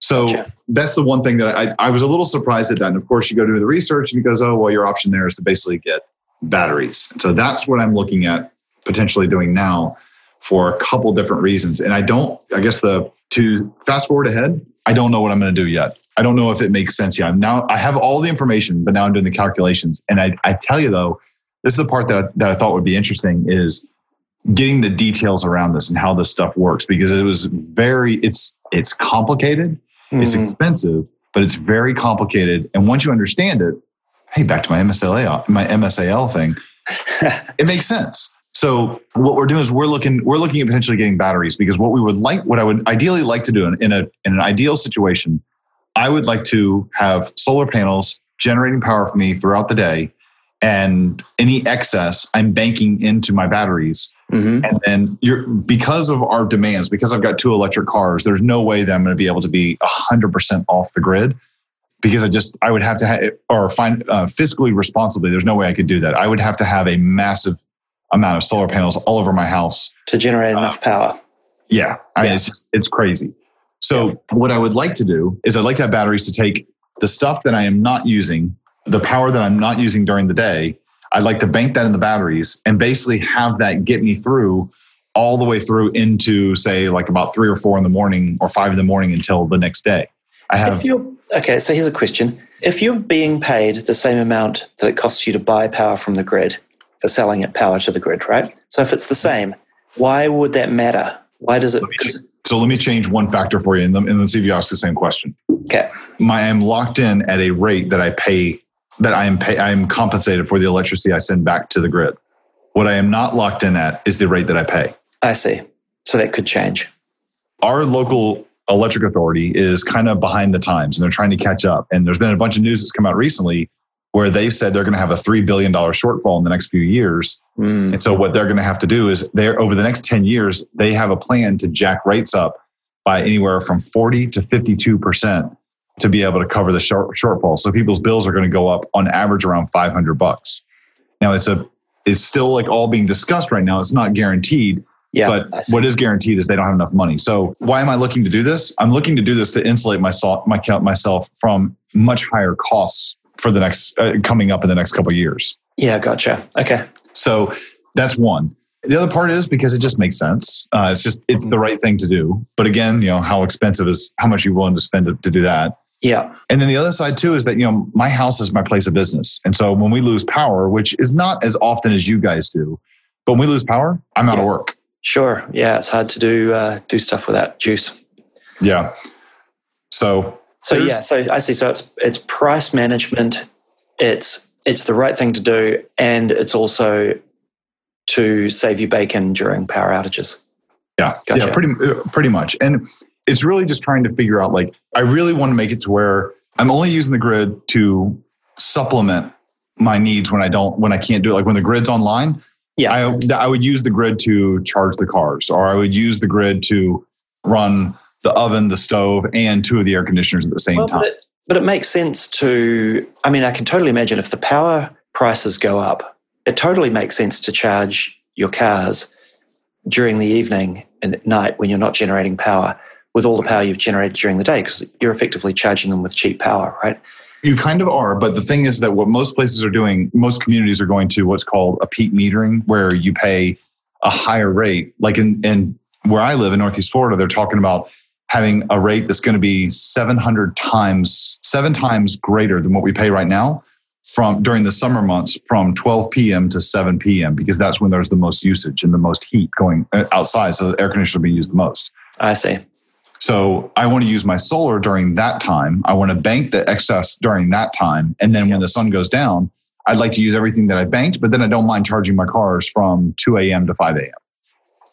So Gotcha. That's the one thing that I, I was a little surprised at that. And of course, you go do the research and it goes, oh well, your option there is to basically get batteries. So that's what I'm looking at potentially doing now for a couple different reasons. And I don't, I guess the to fast forward ahead, I don't know what I'm going to do yet. I don't know if it makes sense yet. I'm now I have all the information, but now I'm doing the calculations. And I, I tell you though, this is the part that that I thought would be interesting is getting the details around this and how this stuff works because it was very it's it's complicated, it's Mhm. expensive, but it's very complicated. And once you understand it, hey, back to my MSLA my MSAL thing, it makes sense. So what we're doing is we're looking we're looking at potentially getting batteries because what we would like what I would ideally like to do in, in a in an ideal situation, I would like to have solar panels generating power for me throughout the day, and any excess I'm banking into my batteries. Mhm. And then you're because of our demands, because I've got two electric cars, there's no way that I'm going to be able to be hundred percent off the grid. because I just I would have to have or find uh, fiscally responsibly. There's no way I could do that. I would have to have a massive amount of solar panels all over my house to generate enough uh, power. Yeah, I mean, it's just, it's crazy. So yeah. what I would like to do is I'd like to have batteries to take the stuff that I am not using, the power that I'm not using during the day. I'd like to bank that in the batteries and basically have that get me through all the way through into say like about three or four in the morning or five in the morning until the next day. I have. okay, so here's a question: If you're being paid the same amount that it costs you to buy power from the grid for selling it power to the grid, right? So if it's the same, why would that matter? Why does it? so let me change one factor for you, and then, and then see if you ask the same question. Okay. My, I am locked in at a rate that I pay that I am pay, I am compensated for the electricity I send back to the grid. What I am not locked in at is the rate that I pay. I see. So that could change. Our local electric authority is kind of behind the times and they're trying to catch up. And there's been a bunch of news that's come out recently where they said they're going to have a $3 billion shortfall in the next few years. Mm. And so what they're going to have to do is they're over the next 10 years, they have a plan to jack rates up by anywhere from 40 to 52% to be able to cover the short, shortfall. So people's bills are going to go up on average around 500 bucks. Now it's a, it's still like all being discussed right now. It's not guaranteed, yeah, but what is guaranteed is they don't have enough money. So why am I looking to do this? I'm looking to do this to insulate myself, my, myself from much higher costs for the next uh, coming up in the next couple years. Yeah, gotcha. Okay. So that's one. The other part is because it just makes sense. Uh, it's just it's the right thing to do. But again, you know how expensive is how much you're willing to spend to, to do that. Yeah. And then the other side too is that you know my house is my place of business, and so when we lose power, which is not as often as you guys do, but when we lose power, I'm out yeah. of work. Sure. Yeah, it's hard to do uh, do stuff without juice. Yeah. So. So yeah. So I see. So it's it's price management. It's it's the right thing to do, and it's also to save you bacon during power outages. Yeah. Gotcha. Yeah. Pretty pretty much, and it's really just trying to figure out. Like, I really want to make it to where I'm only using the grid to supplement my needs when I don't when I can't do it. Like when the grid's online, yeah. I, I would use the grid to charge the cars, or I would use the grid to run the oven, the stove, and two of the air conditioners at the same well, time. But it, but it makes sense to, I mean, I can totally imagine if the power prices go up, it totally makes sense to charge your cars during the evening and at night when you're not generating power with all the power you've generated during the day because you're effectively charging them with cheap power, right? You kind of are, but the thing is that what most places are doing, most communities are going to what's called a peak metering, where you pay a higher rate. Like in, in where I live in Northeast Florida, they're talking about having a rate that's going to be 700 times, seven times greater than what we pay right now from during the summer months from 12 p.m. to 7 p.m. because that's when there's the most usage and the most heat going uh, outside. So the air conditioner will be used the most. I see. So I want to use my solar during that time. I want to bank the excess during that time. And then when the sun goes down, I'd like to use everything that I banked, but then I don't mind charging my cars from 2 a.m. to 5 a.m.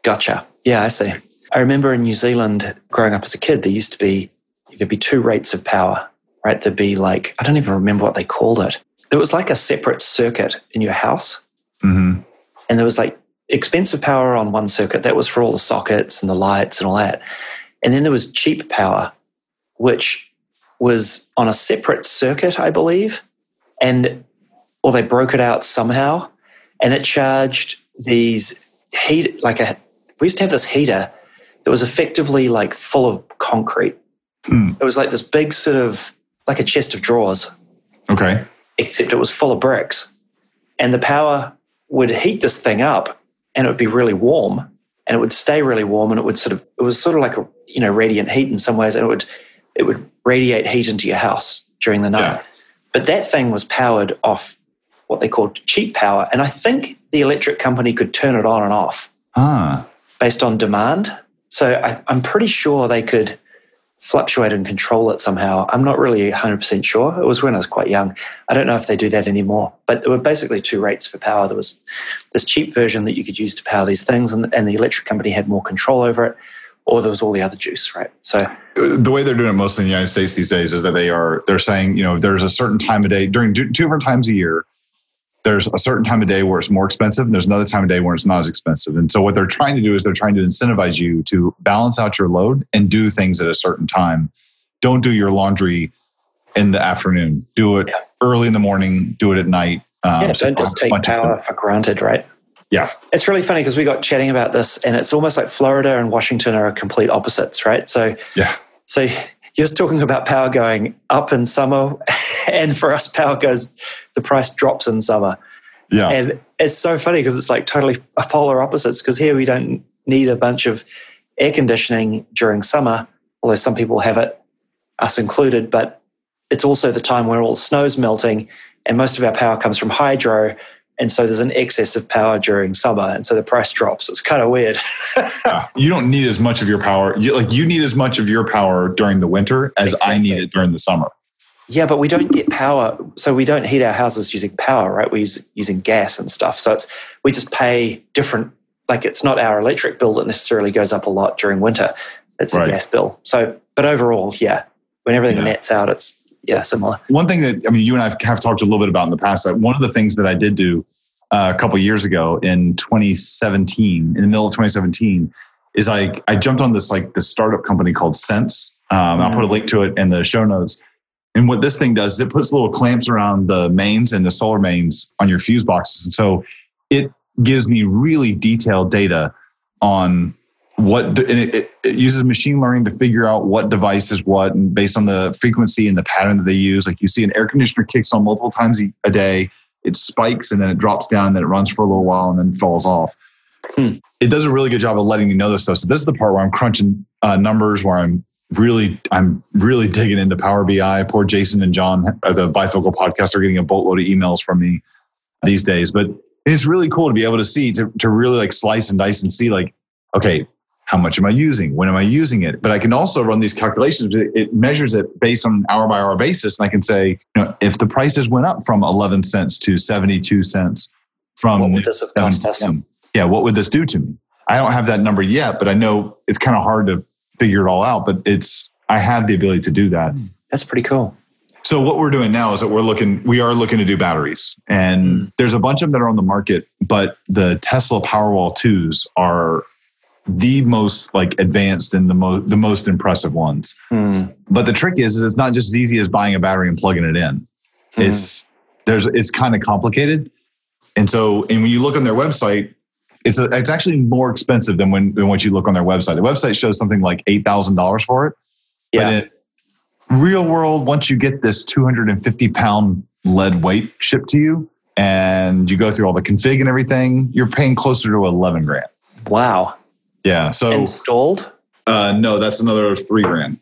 Gotcha. Yeah, I see. I remember in New Zealand growing up as a kid, there used to be there'd be two rates of power, right? There'd be like I don't even remember what they called it. There was like a separate circuit in your house, mm-hmm. and there was like expensive power on one circuit that was for all the sockets and the lights and all that, and then there was cheap power, which was on a separate circuit, I believe. And, or they broke it out somehow. And it charged these heat, like a, we used to have this heater that was effectively like full of concrete. Hmm. It was like this big sort of, like a chest of drawers. Okay. Except it was full of bricks. And the power would heat this thing up and it would be really warm and it would stay really warm and it would sort of it was sort of like a you know radiant heat in some ways, and it would it would radiate heat into your house during the night. Yeah. But that thing was powered off what they called cheap power, and I think the electric company could turn it on and off ah. based on demand. So I, I'm pretty sure they could fluctuate and control it somehow. I'm not really 100% sure. It was when I was quite young. I don't know if they do that anymore. But there were basically two rates for power. There was this cheap version that you could use to power these things, and, and the electric company had more control over it or there was all the other juice, right? So the way they're doing it mostly in the United States these days is that they are they're saying you know there's a certain time of day during two different times a year. There's a certain time of day where it's more expensive, and there's another time of day where it's not as expensive. And so what they're trying to do is they're trying to incentivize you to balance out your load and do things at a certain time. Don't do your laundry in the afternoon. Do it Yeah. early in the morning. Do it at night. Um, yeah, so don't just take power for granted, right? Yeah. It's really funny because we got chatting about this, and it's almost like Florida and Washington are complete opposites, right? So, Yeah. so you're talking about power going up in summer, and for us, power goes, the price drops in summer. Yeah. And it's so funny because it's like totally polar opposites. Because here we don't need a bunch of air conditioning during summer, although some people have it, us included. But it's also the time where all the snow's melting, and most of our power comes from hydro. And so there's an excess of power during summer, and so the price drops. It's kind of weird. Yeah. You don't need as much of your power. You, like you need as much of your power during the winter as I need it during the summer. yeah, but we don't get power, so we don't heat our houses using power, right? We're use, using gas and stuff. So it's we just pay different. Like it's not our electric bill that necessarily goes up a lot during winter. It's Right. a gas bill. So, but overall, yeah, when everything Yeah. nets out, it's yeah similar. One thing that I mean, you and I have talked a little bit about in the past. That one of the things that I did do uh, a couple years ago in 2017, in the middle of 2017, is I I jumped on this like the startup company called Sense. Um, I'll put a link to it in the show notes. And what this thing does is it puts little clamps around the mains and the solar mains on your fuse boxes. And so it gives me really detailed data on what and it, it, uses machine learning to figure out what device is what and based on the frequency and the pattern that they use like you see an air conditioner kicks on multiple times a day it spikes and then it drops down and then it runs for a little while and then falls off. Hmm. it does a really good job of letting you know this stuff. So this is the part where i'm crunching uh, numbers where i'm really i'm really digging into Power BI poor jason and john uh, the BIFocal podcast are getting a boatload of emails from me these days. But it's really cool to be able to see to, to really like slice and dice and see like okay how much am i using? When am i using it? But i can also run these calculations it, it measures it based on an hour by hour basis. And i can say you know if the prices went up from 11 cents to 72 cents from What would this have cost us? Yeah what would this do to me? I don't have that number yet but i know it's kind of hard to figure it all out but it's i have the ability to do that. That's pretty cool. so what we're doing now is that we're looking, we are looking to do batteries, and Mm. there's a bunch of them that are on the market, but the Tesla Powerwall twos are the most like advanced and the most the most impressive ones. Hmm. But the trick is, is it's not just as easy as buying a battery and plugging it in. Hmm. It's there's it's kind of complicated, and so and when you look on their website. It's, a, it's actually more expensive than when, than what you look on their website. The website shows something like eight thousand dollars for it, yeah. but in real world, once you get this 250 pound lead weight shipped to you and you go through all the config and everything, you're paying closer to 11 grand. wow. Yeah. So, Installed. uh, no, that's another three grand.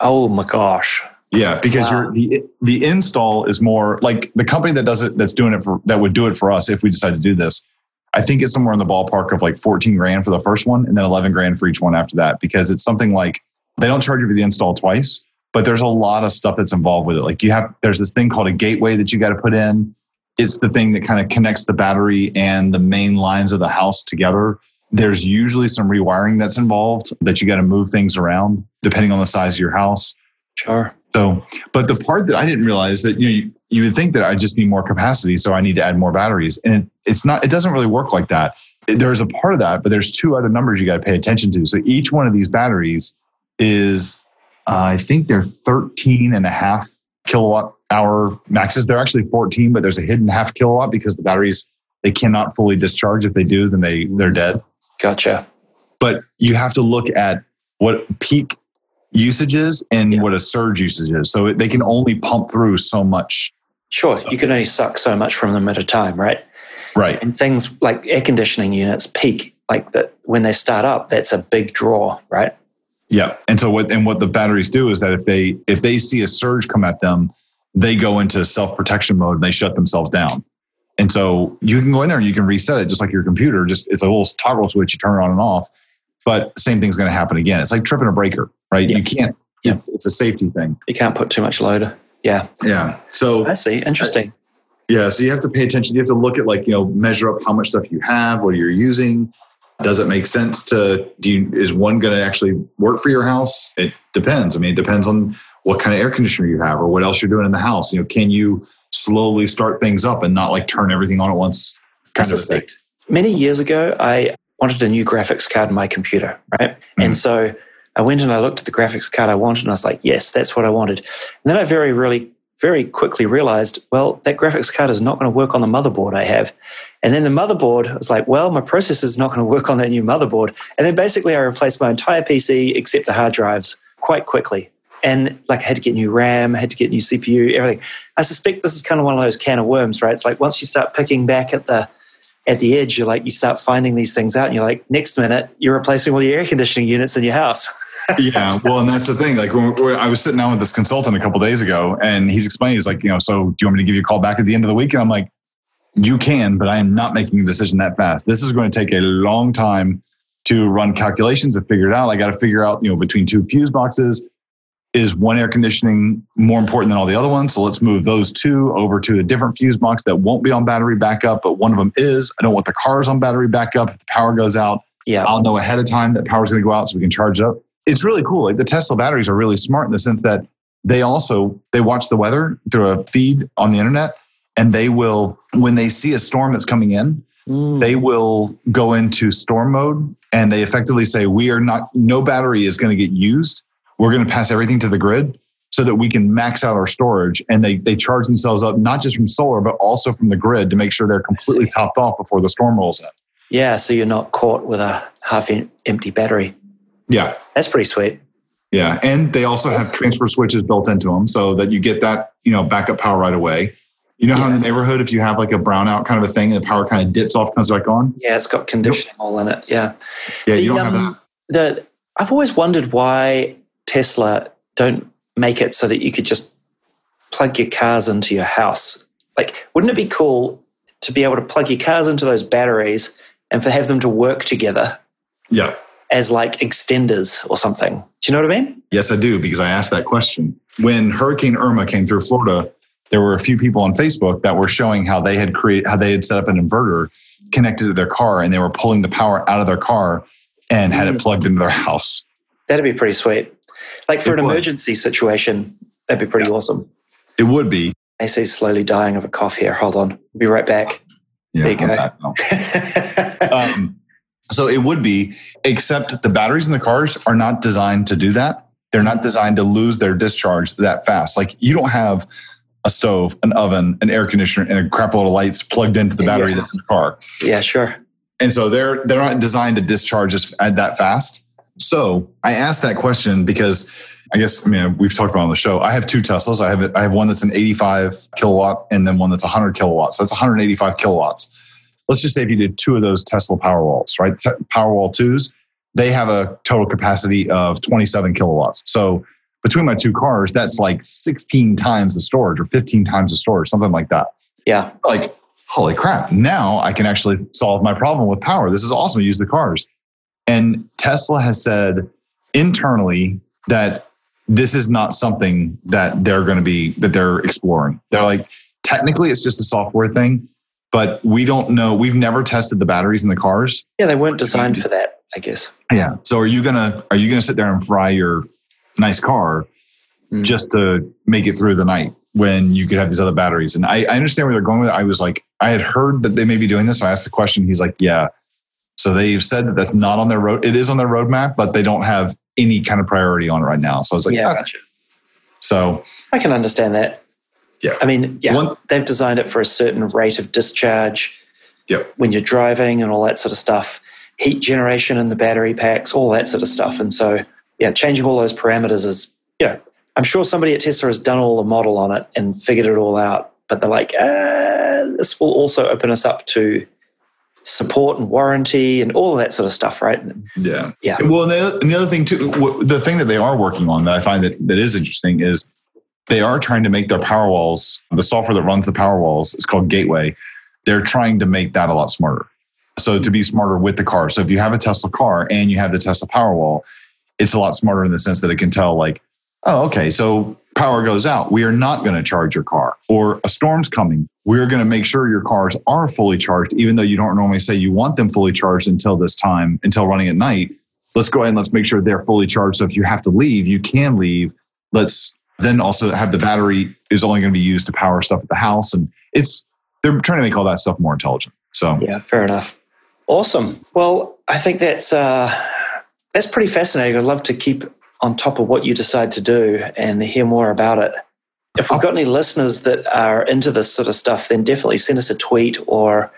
Oh my gosh. Yeah. Because Wow. you're, the, the install is more like the company that does it, that's doing it for, that would do it for us if we decide to do this. I think it's somewhere in the ballpark of like 14 grand for the first one and then 11 grand for each one after that because it's something like they don't charge you for the install twice, but there's a lot of stuff that's involved with it. Like you have, there's this thing called a gateway that you got to put in. It's the thing that kind of connects the battery and the main lines of the house together. There's usually some rewiring that's involved that you got to move things around depending on the size of your house. Sure. So, but the part that I didn't realize that you know, you, you would think that I just need more capacity, so I need to add more batteries, and it, it's not. It doesn't really work like that. There's a part of that, but there's two other numbers you got to pay attention to. So each one of these batteries is, uh, I think they're 13 and a half kilowatt hour maxes. They're actually 14, but there's a hidden half kilowatt because the batteries they cannot fully discharge. If they do, then they they're dead Gotcha. but you have to look at what peak usage is and Yeah. what a surge usage is. So they can only pump through so much. Sure. You can only suck so much from them at a time, right? Right. And things like air conditioning units peak, like that when they start up, that's a big draw, right? Yeah. And so what and what the batteries do is that if they if they see a surge come at them, they go into self-protection mode and they shut themselves down. And so you can go in there and you can reset it just like your computer. Just it's a little toggle switch you turn it on and off. But same thing's going to happen again. It's like tripping a breaker, right? Yeah. You can't. Yeah. It's it's a safety thing. You can't put too much load. Yeah. Yeah. So I see. Interesting. Yeah, so you have to pay attention. You have to look at like you know measure up how much stuff you have, what you're using. Does it make sense to do? You, is one going to actually work for your house? It depends. I mean, it depends on what kind of air conditioner you have or what else you're doing in the house. You know, can you slowly start things up and not like turn everything on at once? I Kind of thing. Many years ago, I wanted a new graphics card in my computer, right? Mhm. And so I went and I looked at the graphics card I wanted, and I was like, yes, that's what I wanted. And then I very really very quickly realized, well, that graphics card is not going to work on the motherboard I have. And then the motherboard was like, well, my processor is not going to work on that new motherboard. And then basically I replaced my entire PC except the hard drives quite quickly. And like I had to get new RAM, I had to get new CPU, everything. I suspect this is kind of one of those can of worms, right? It's like once you start picking back at the at the edge, you're like, you start finding these things out, and you're like, next minute, you're replacing all your air conditioning units in your house. yeah, well, and that's the thing. Like, when, when I was sitting down with this consultant a couple days ago, and he's explaining, he's like, you know, so do you want me to give you a call back at the end of the week? And I'm like, you can, but I am not making a decision that fast. This is going to take a long time to run calculations and figure it out. I got to figure out, you know, between two fuse boxes, is one air conditioning more important than all the other ones? So let's move those two over to a different fuse box that won't be on battery backup, but one of them is. I don't want the cars on battery backup. If the power goes out, yeah. I'll know ahead of time that power's going to go out so we can charge it up. It's really cool. Like the Tesla batteries are really smart in the sense that they also they watch the weather through a feed on the internet and they will when they see a storm that's coming in, mm. they will go into storm mode and they effectively say we are not no battery is going to get used we're going to pass everything to the grid so that we can max out our storage. And they, they charge themselves up not just from solar but also from the grid to make sure they're completely topped off before the storm rolls in. Yeah so you're not caught with a half empty battery. Yeah. That's pretty sweet. Yeah and they also have transfer switches built into them so that you get that you know backup power right away. You know how in the neighborhood if you have like a brownout kind of a thing and the power kind of dips off comes back on? Yeah it's got conditioning all in it yeah. Yeah the, you don't um, have that. the i've always wondered why Tesla don't make it so that you could just plug your cars into your house. Like, wouldn't it be cool to be able to plug your cars into those batteries and for have them to work together? Yeah. As like extenders or something. Do you know what I mean? Yes, I do, because I asked that question. When Hurricane Irma came through Florida, there were a few people on Facebook that were showing how they had created how they had set up an inverter connected to their car and they were pulling the power out of their car and had it mm. plugged into their house. That'd be pretty sweet. Like for it an would. emergency situation, that'd be pretty yeah. awesome. It would be. I AC's slowly dying of a cough here. Hold on. We'll be right back. Yeah, there you go. um, so it would be, except the batteries in the cars are not designed to do that. They're not designed to lose their discharge that fast. Like you don't have a stove, an oven, an air conditioner, and a crap load of lights plugged into the battery yeah. that's in the car. Yeah, sure. And so they're they're not designed to discharge as that fast. So I asked that question because I guess I mean we've talked about on the show. I have two Teslas. I have I have one that's an 85 kilowatt and then one that's 100 kilowatts. So that's 185 kilowatts. Let's just say if you did two of those Tesla Powerwalls, right? Powerwall twos, they have a total capacity of 27 kilowatts. So between my two cars, that's like 16 times the storage or 15 times the storage, something like that. Yeah. Like, holy crap. Now I can actually solve my problem with power. This is awesome. Use the cars. And Tesla has said internally that this is not something that they're going to be that they're exploring. They're like technically it's just a software thing, but we don't know. We've never tested the batteries in the cars. Yeah, they weren't designed for that, I guess. Yeah. So are you going to are you going to sit there and fry your nice car mm. just to make it through the night when you could have these other batteries? And I, I understand where they're going with it. I was like I had heard that they may be doing this. So I asked the question. He's like, "Yeah, so they've said that that's not on their road. It is on their roadmap, but they don't have any kind of priority on it right now. So I was like, yeah, ah. gotcha. So I can understand that. Yeah. I mean, yeah, One, they've designed it for a certain rate of discharge. Yep. When you're driving and all that sort of stuff, heat generation in the battery packs, all that sort of stuff. And so, yeah, changing all those parameters is, yeah, I'm sure somebody at Tesla has done all the model on it and figured it all out. But they're like, ah, this will also open us up to support and warranty and all of that sort of stuff, right? Yeah. Yeah. Well, and the, and the other thing too, the thing that they are working on that I find that, that is interesting is they are trying to make their Powerwalls, the software that runs the Powerwalls, it's called Gateway. They're trying to make that a lot smarter. So to be smarter with the car. So if you have a Tesla car and you have the Tesla Powerwall, it's a lot smarter in the sense that it can tell like, oh, okay, so power goes out. We are not going to charge your car or a storm's coming we're going to make sure your cars are fully charged, even though you don't normally say you want them fully charged until this time, until running at night. Let's go ahead and let's make sure they're fully charged. So if you have to leave, you can leave. Let's then also have the battery is only going to be used to power stuff at the house. And it's, they're trying to make all that stuff more intelligent. So, yeah, fair enough. Awesome. Well, I think that's, uh, that's pretty fascinating. I'd love to keep on top of what you decide to do and hear more about it. If we've got any listeners that are into this sort of stuff, then definitely send us a tweet or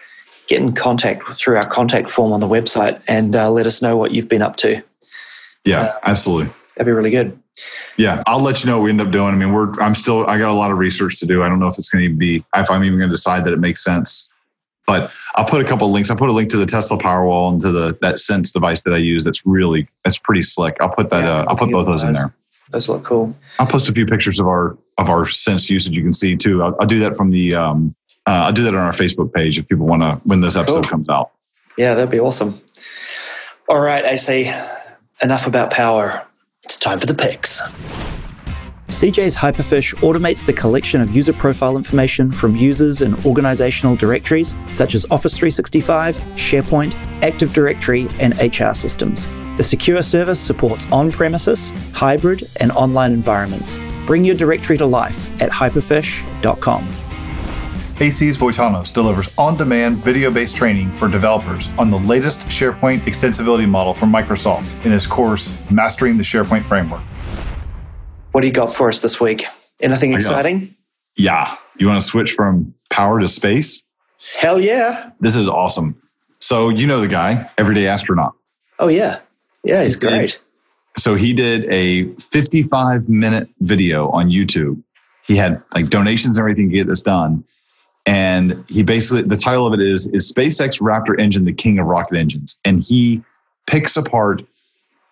get in contact through our contact form on the website and uh, let us know what you've been up to. Yeah, uh, absolutely. That'd be really good. Yeah, I'll let you know what we end up doing. I mean, we're I'm still I got a lot of research to do. I don't know if it's going to be if I'm even going to decide that it makes sense. But I'll put a couple links. I'll put a link to the Tesla Powerwall and to the that Sense device that I use. That's really that's pretty slick. I'll put that. Yeah, uh, I'll put both those in there. Those look cool. I'll post a few pictures of our of our Sense usage. You can see too. I'll, I'll do that from the. Um, uh, I'll do that on our Facebook page if people want to when this episode cool. comes out. Yeah, that'd be awesome. All right, I say enough about power. It's time for the picks. CJ's Hyperfish automates the collection of user profile information from users in organizational directories such as Office 365, SharePoint, Active Directory, and HR systems. The secure service supports on premises, hybrid, and online environments. Bring your directory to life at hyperfish.com. AC's Voitanos delivers on demand video based training for developers on the latest SharePoint extensibility model from Microsoft in his course, Mastering the SharePoint Framework. What do you got for us this week? Anything exciting? Yeah. You want to switch from power to space? Hell yeah. This is awesome. So, you know the guy, Everyday Astronaut. Oh, yeah. Yeah, he's great. So, he did a 55 minute video on YouTube. He had like donations and everything to get this done. And he basically, the title of it is, is SpaceX Raptor engine the king of rocket engines? And he picks apart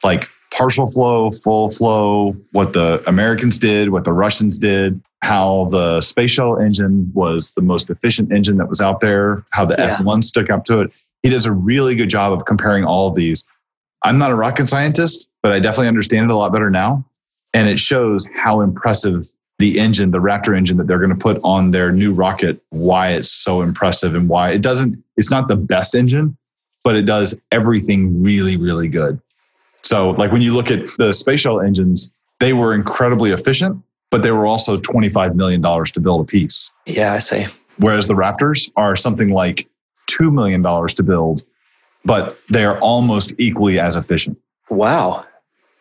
like partial flow, full flow, what the Americans did, what the Russians did, how the space shuttle engine was the most efficient engine that was out there, how the yeah. F1 stuck up to it. He does a really good job of comparing all of these. I'm not a rocket scientist, but I definitely understand it a lot better now. And it shows how impressive the engine, the Raptor engine that they're going to put on their new rocket, why it's so impressive and why it doesn't, it's not the best engine, but it does everything really, really good. So, like when you look at the space shuttle engines, they were incredibly efficient, but they were also $25 million to build a piece. Yeah, I see. Whereas the Raptors are something like $2 million to build, but they are almost equally as efficient. Wow.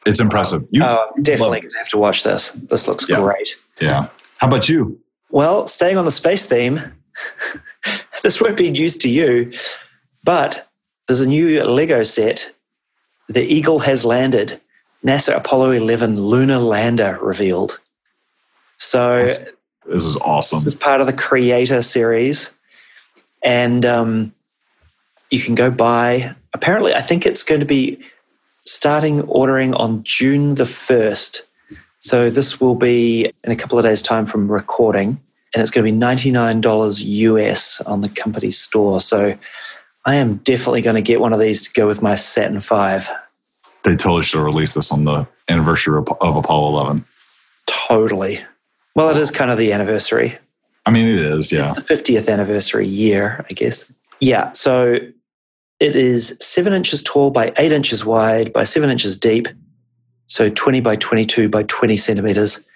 It's impressive. You uh, definitely have to watch this. This looks yeah. great. Yeah. How about you? Well, staying on the space theme, this won't be news to you, but there's a new Lego set the Eagle has landed. NASA Apollo 11 lunar lander revealed. So this is awesome. This is part of the Creator series, and um, you can go buy. Apparently, I think it's going to be starting ordering on June the first. So this will be in a couple of days' time from recording, and it's going to be ninety nine dollars US on the company's store. So I am definitely going to get one of these to go with my Saturn 5. They totally should have released this on the anniversary of, of Apollo 11. Totally. Well, it is kind of the anniversary. I mean, it is, yeah. It's the 50th anniversary year, I guess. Yeah. So it is seven inches tall by eight inches wide by seven inches deep. So 20 by 22 by 20 centimeters,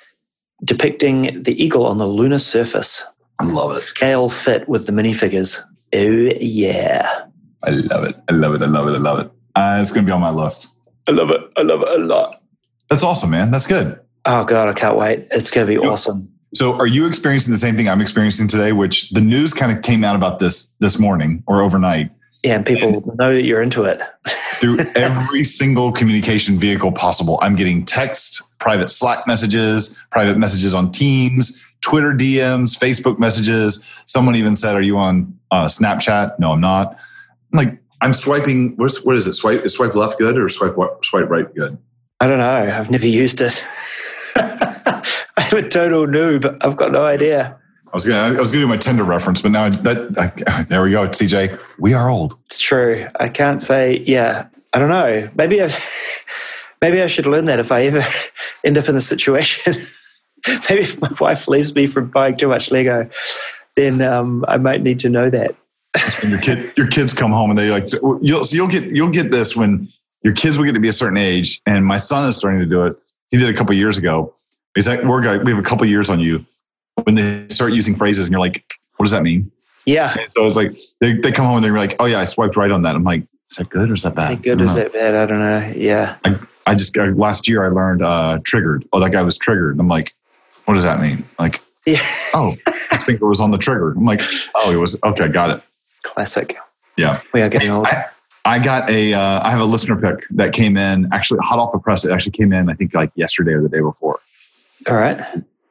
depicting the eagle on the lunar surface. I love it. Scale fit with the minifigures. Oh, yeah. I love it. I love it. I love it. I love it. Uh, it's going to be on my list. I love it. I love it a lot. That's awesome, man. That's good. Oh, God. I can't wait. It's going to be awesome. So, are you experiencing the same thing I'm experiencing today? Which the news kind of came out about this this morning or overnight. Yeah, and people and know that you're into it. through every single communication vehicle possible, I'm getting text, private Slack messages, private messages on Teams, Twitter DMs, Facebook messages. Someone even said, "Are you on uh, Snapchat?" No, I'm not. Like, I'm swiping. What's what is it? Swipe is swipe left good or swipe swipe right good? I don't know. I've never used it. I'm a total noob. I've got no idea. I was gonna I was gonna do my Tinder reference, but now that I, there we go, CJ. We are old. It's true. I can't say. Yeah, I don't know. Maybe I maybe I should learn that if I ever end up in the situation. maybe if my wife leaves me from buying too much Lego, then um, I might need to know that. your kid, your kids come home and they like you'll so you'll get you'll get this when your kids will get to be a certain age. And my son is starting to do it. He did it a couple years ago. He's like, "We're we have a couple years on you." When they start using phrases, and you're like, "What does that mean?" Yeah. And so it's like they, they come home and they're like, "Oh yeah, I swiped right on that." I'm like, "Is that good or is that bad?" Is that good or is that bad? I don't know. Yeah. I, I just last year I learned uh, triggered. Oh, that guy was triggered. I'm like, what does that mean? Like, Yeah. oh, his finger was on the trigger. I'm like, oh, it was okay. Got it. Classic. Yeah. We are getting old. I, I got a. Uh, I have a listener pick that came in actually hot off the press. It actually came in, I think, like yesterday or the day before. All right.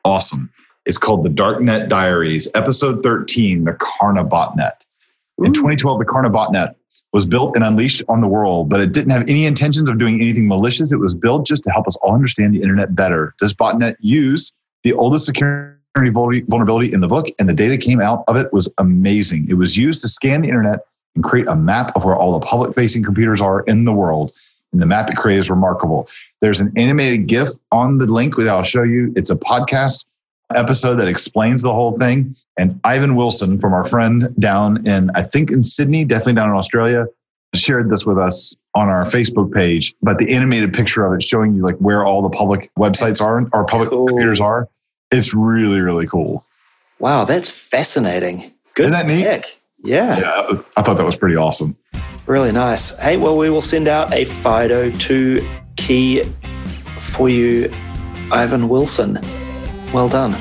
Awesome. It's called the Darknet Diaries, episode 13, the Carna Botnet. In Ooh. 2012, the Carna Botnet was built and unleashed on the world, but it didn't have any intentions of doing anything malicious. It was built just to help us all understand the internet better. This botnet used the oldest security vulnerability in the book, and the data came out of it was amazing. It was used to scan the internet and create a map of where all the public facing computers are in the world. And the map it created is remarkable. There's an animated GIF on the link that I'll show you. It's a podcast episode that explains the whole thing. And Ivan Wilson from our friend down in, I think in Sydney, definitely down in Australia, shared this with us on our Facebook page. But the animated picture of it showing you like where all the public websites are or public Cool. computers are. It's really, really cool. Wow, that's fascinating. Good Isn't that neat? pick. Yeah, Yeah, I thought that was pretty awesome. really nice. Hey, well, we will send out a Fido 2 key for you, Ivan Wilson. Well done.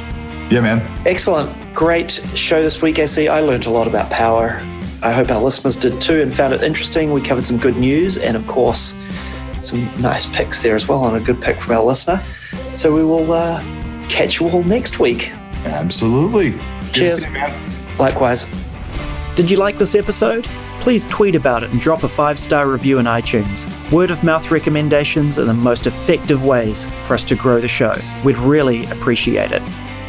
Yeah, man. Excellent. Great show this week, SE. I learned a lot about power. I hope our listeners did too and found it interesting. We covered some good news and, of course, some nice picks there as well, and a good pick from our listener. So we will uh, catch you all next week. Absolutely. Good to Cheers. see you, man. Likewise. Did you like this episode? Please tweet about it and drop a five star review in iTunes. Word of mouth recommendations are the most effective ways for us to grow the show. We'd really appreciate it.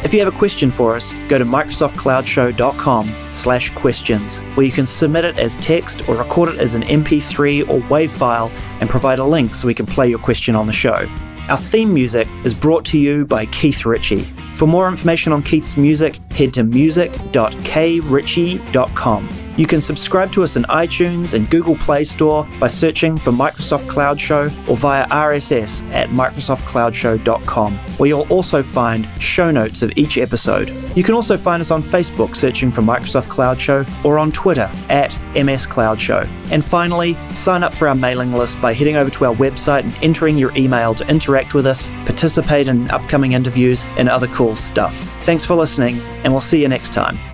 If you have a question for us, go to microsoftcloudshow.com slash questions, where you can submit it as text or record it as an MP3 or WAV file and provide a link so we can play your question on the show. Our theme music is brought to you by Keith Ritchie. For more information on Keith's music, head to music.kritchie.com. You can subscribe to us in iTunes and Google Play Store by searching for Microsoft Cloud Show or via RSS at microsoftcloudshow.com, where you'll also find show notes of each episode. You can also find us on Facebook searching for Microsoft Cloud Show or on Twitter at MS Cloud Show. And finally, sign up for our mailing list by heading over to our website and entering your email to interact with us, participate in upcoming interviews, and other cool stuff. Thanks for listening, and we'll see you next time.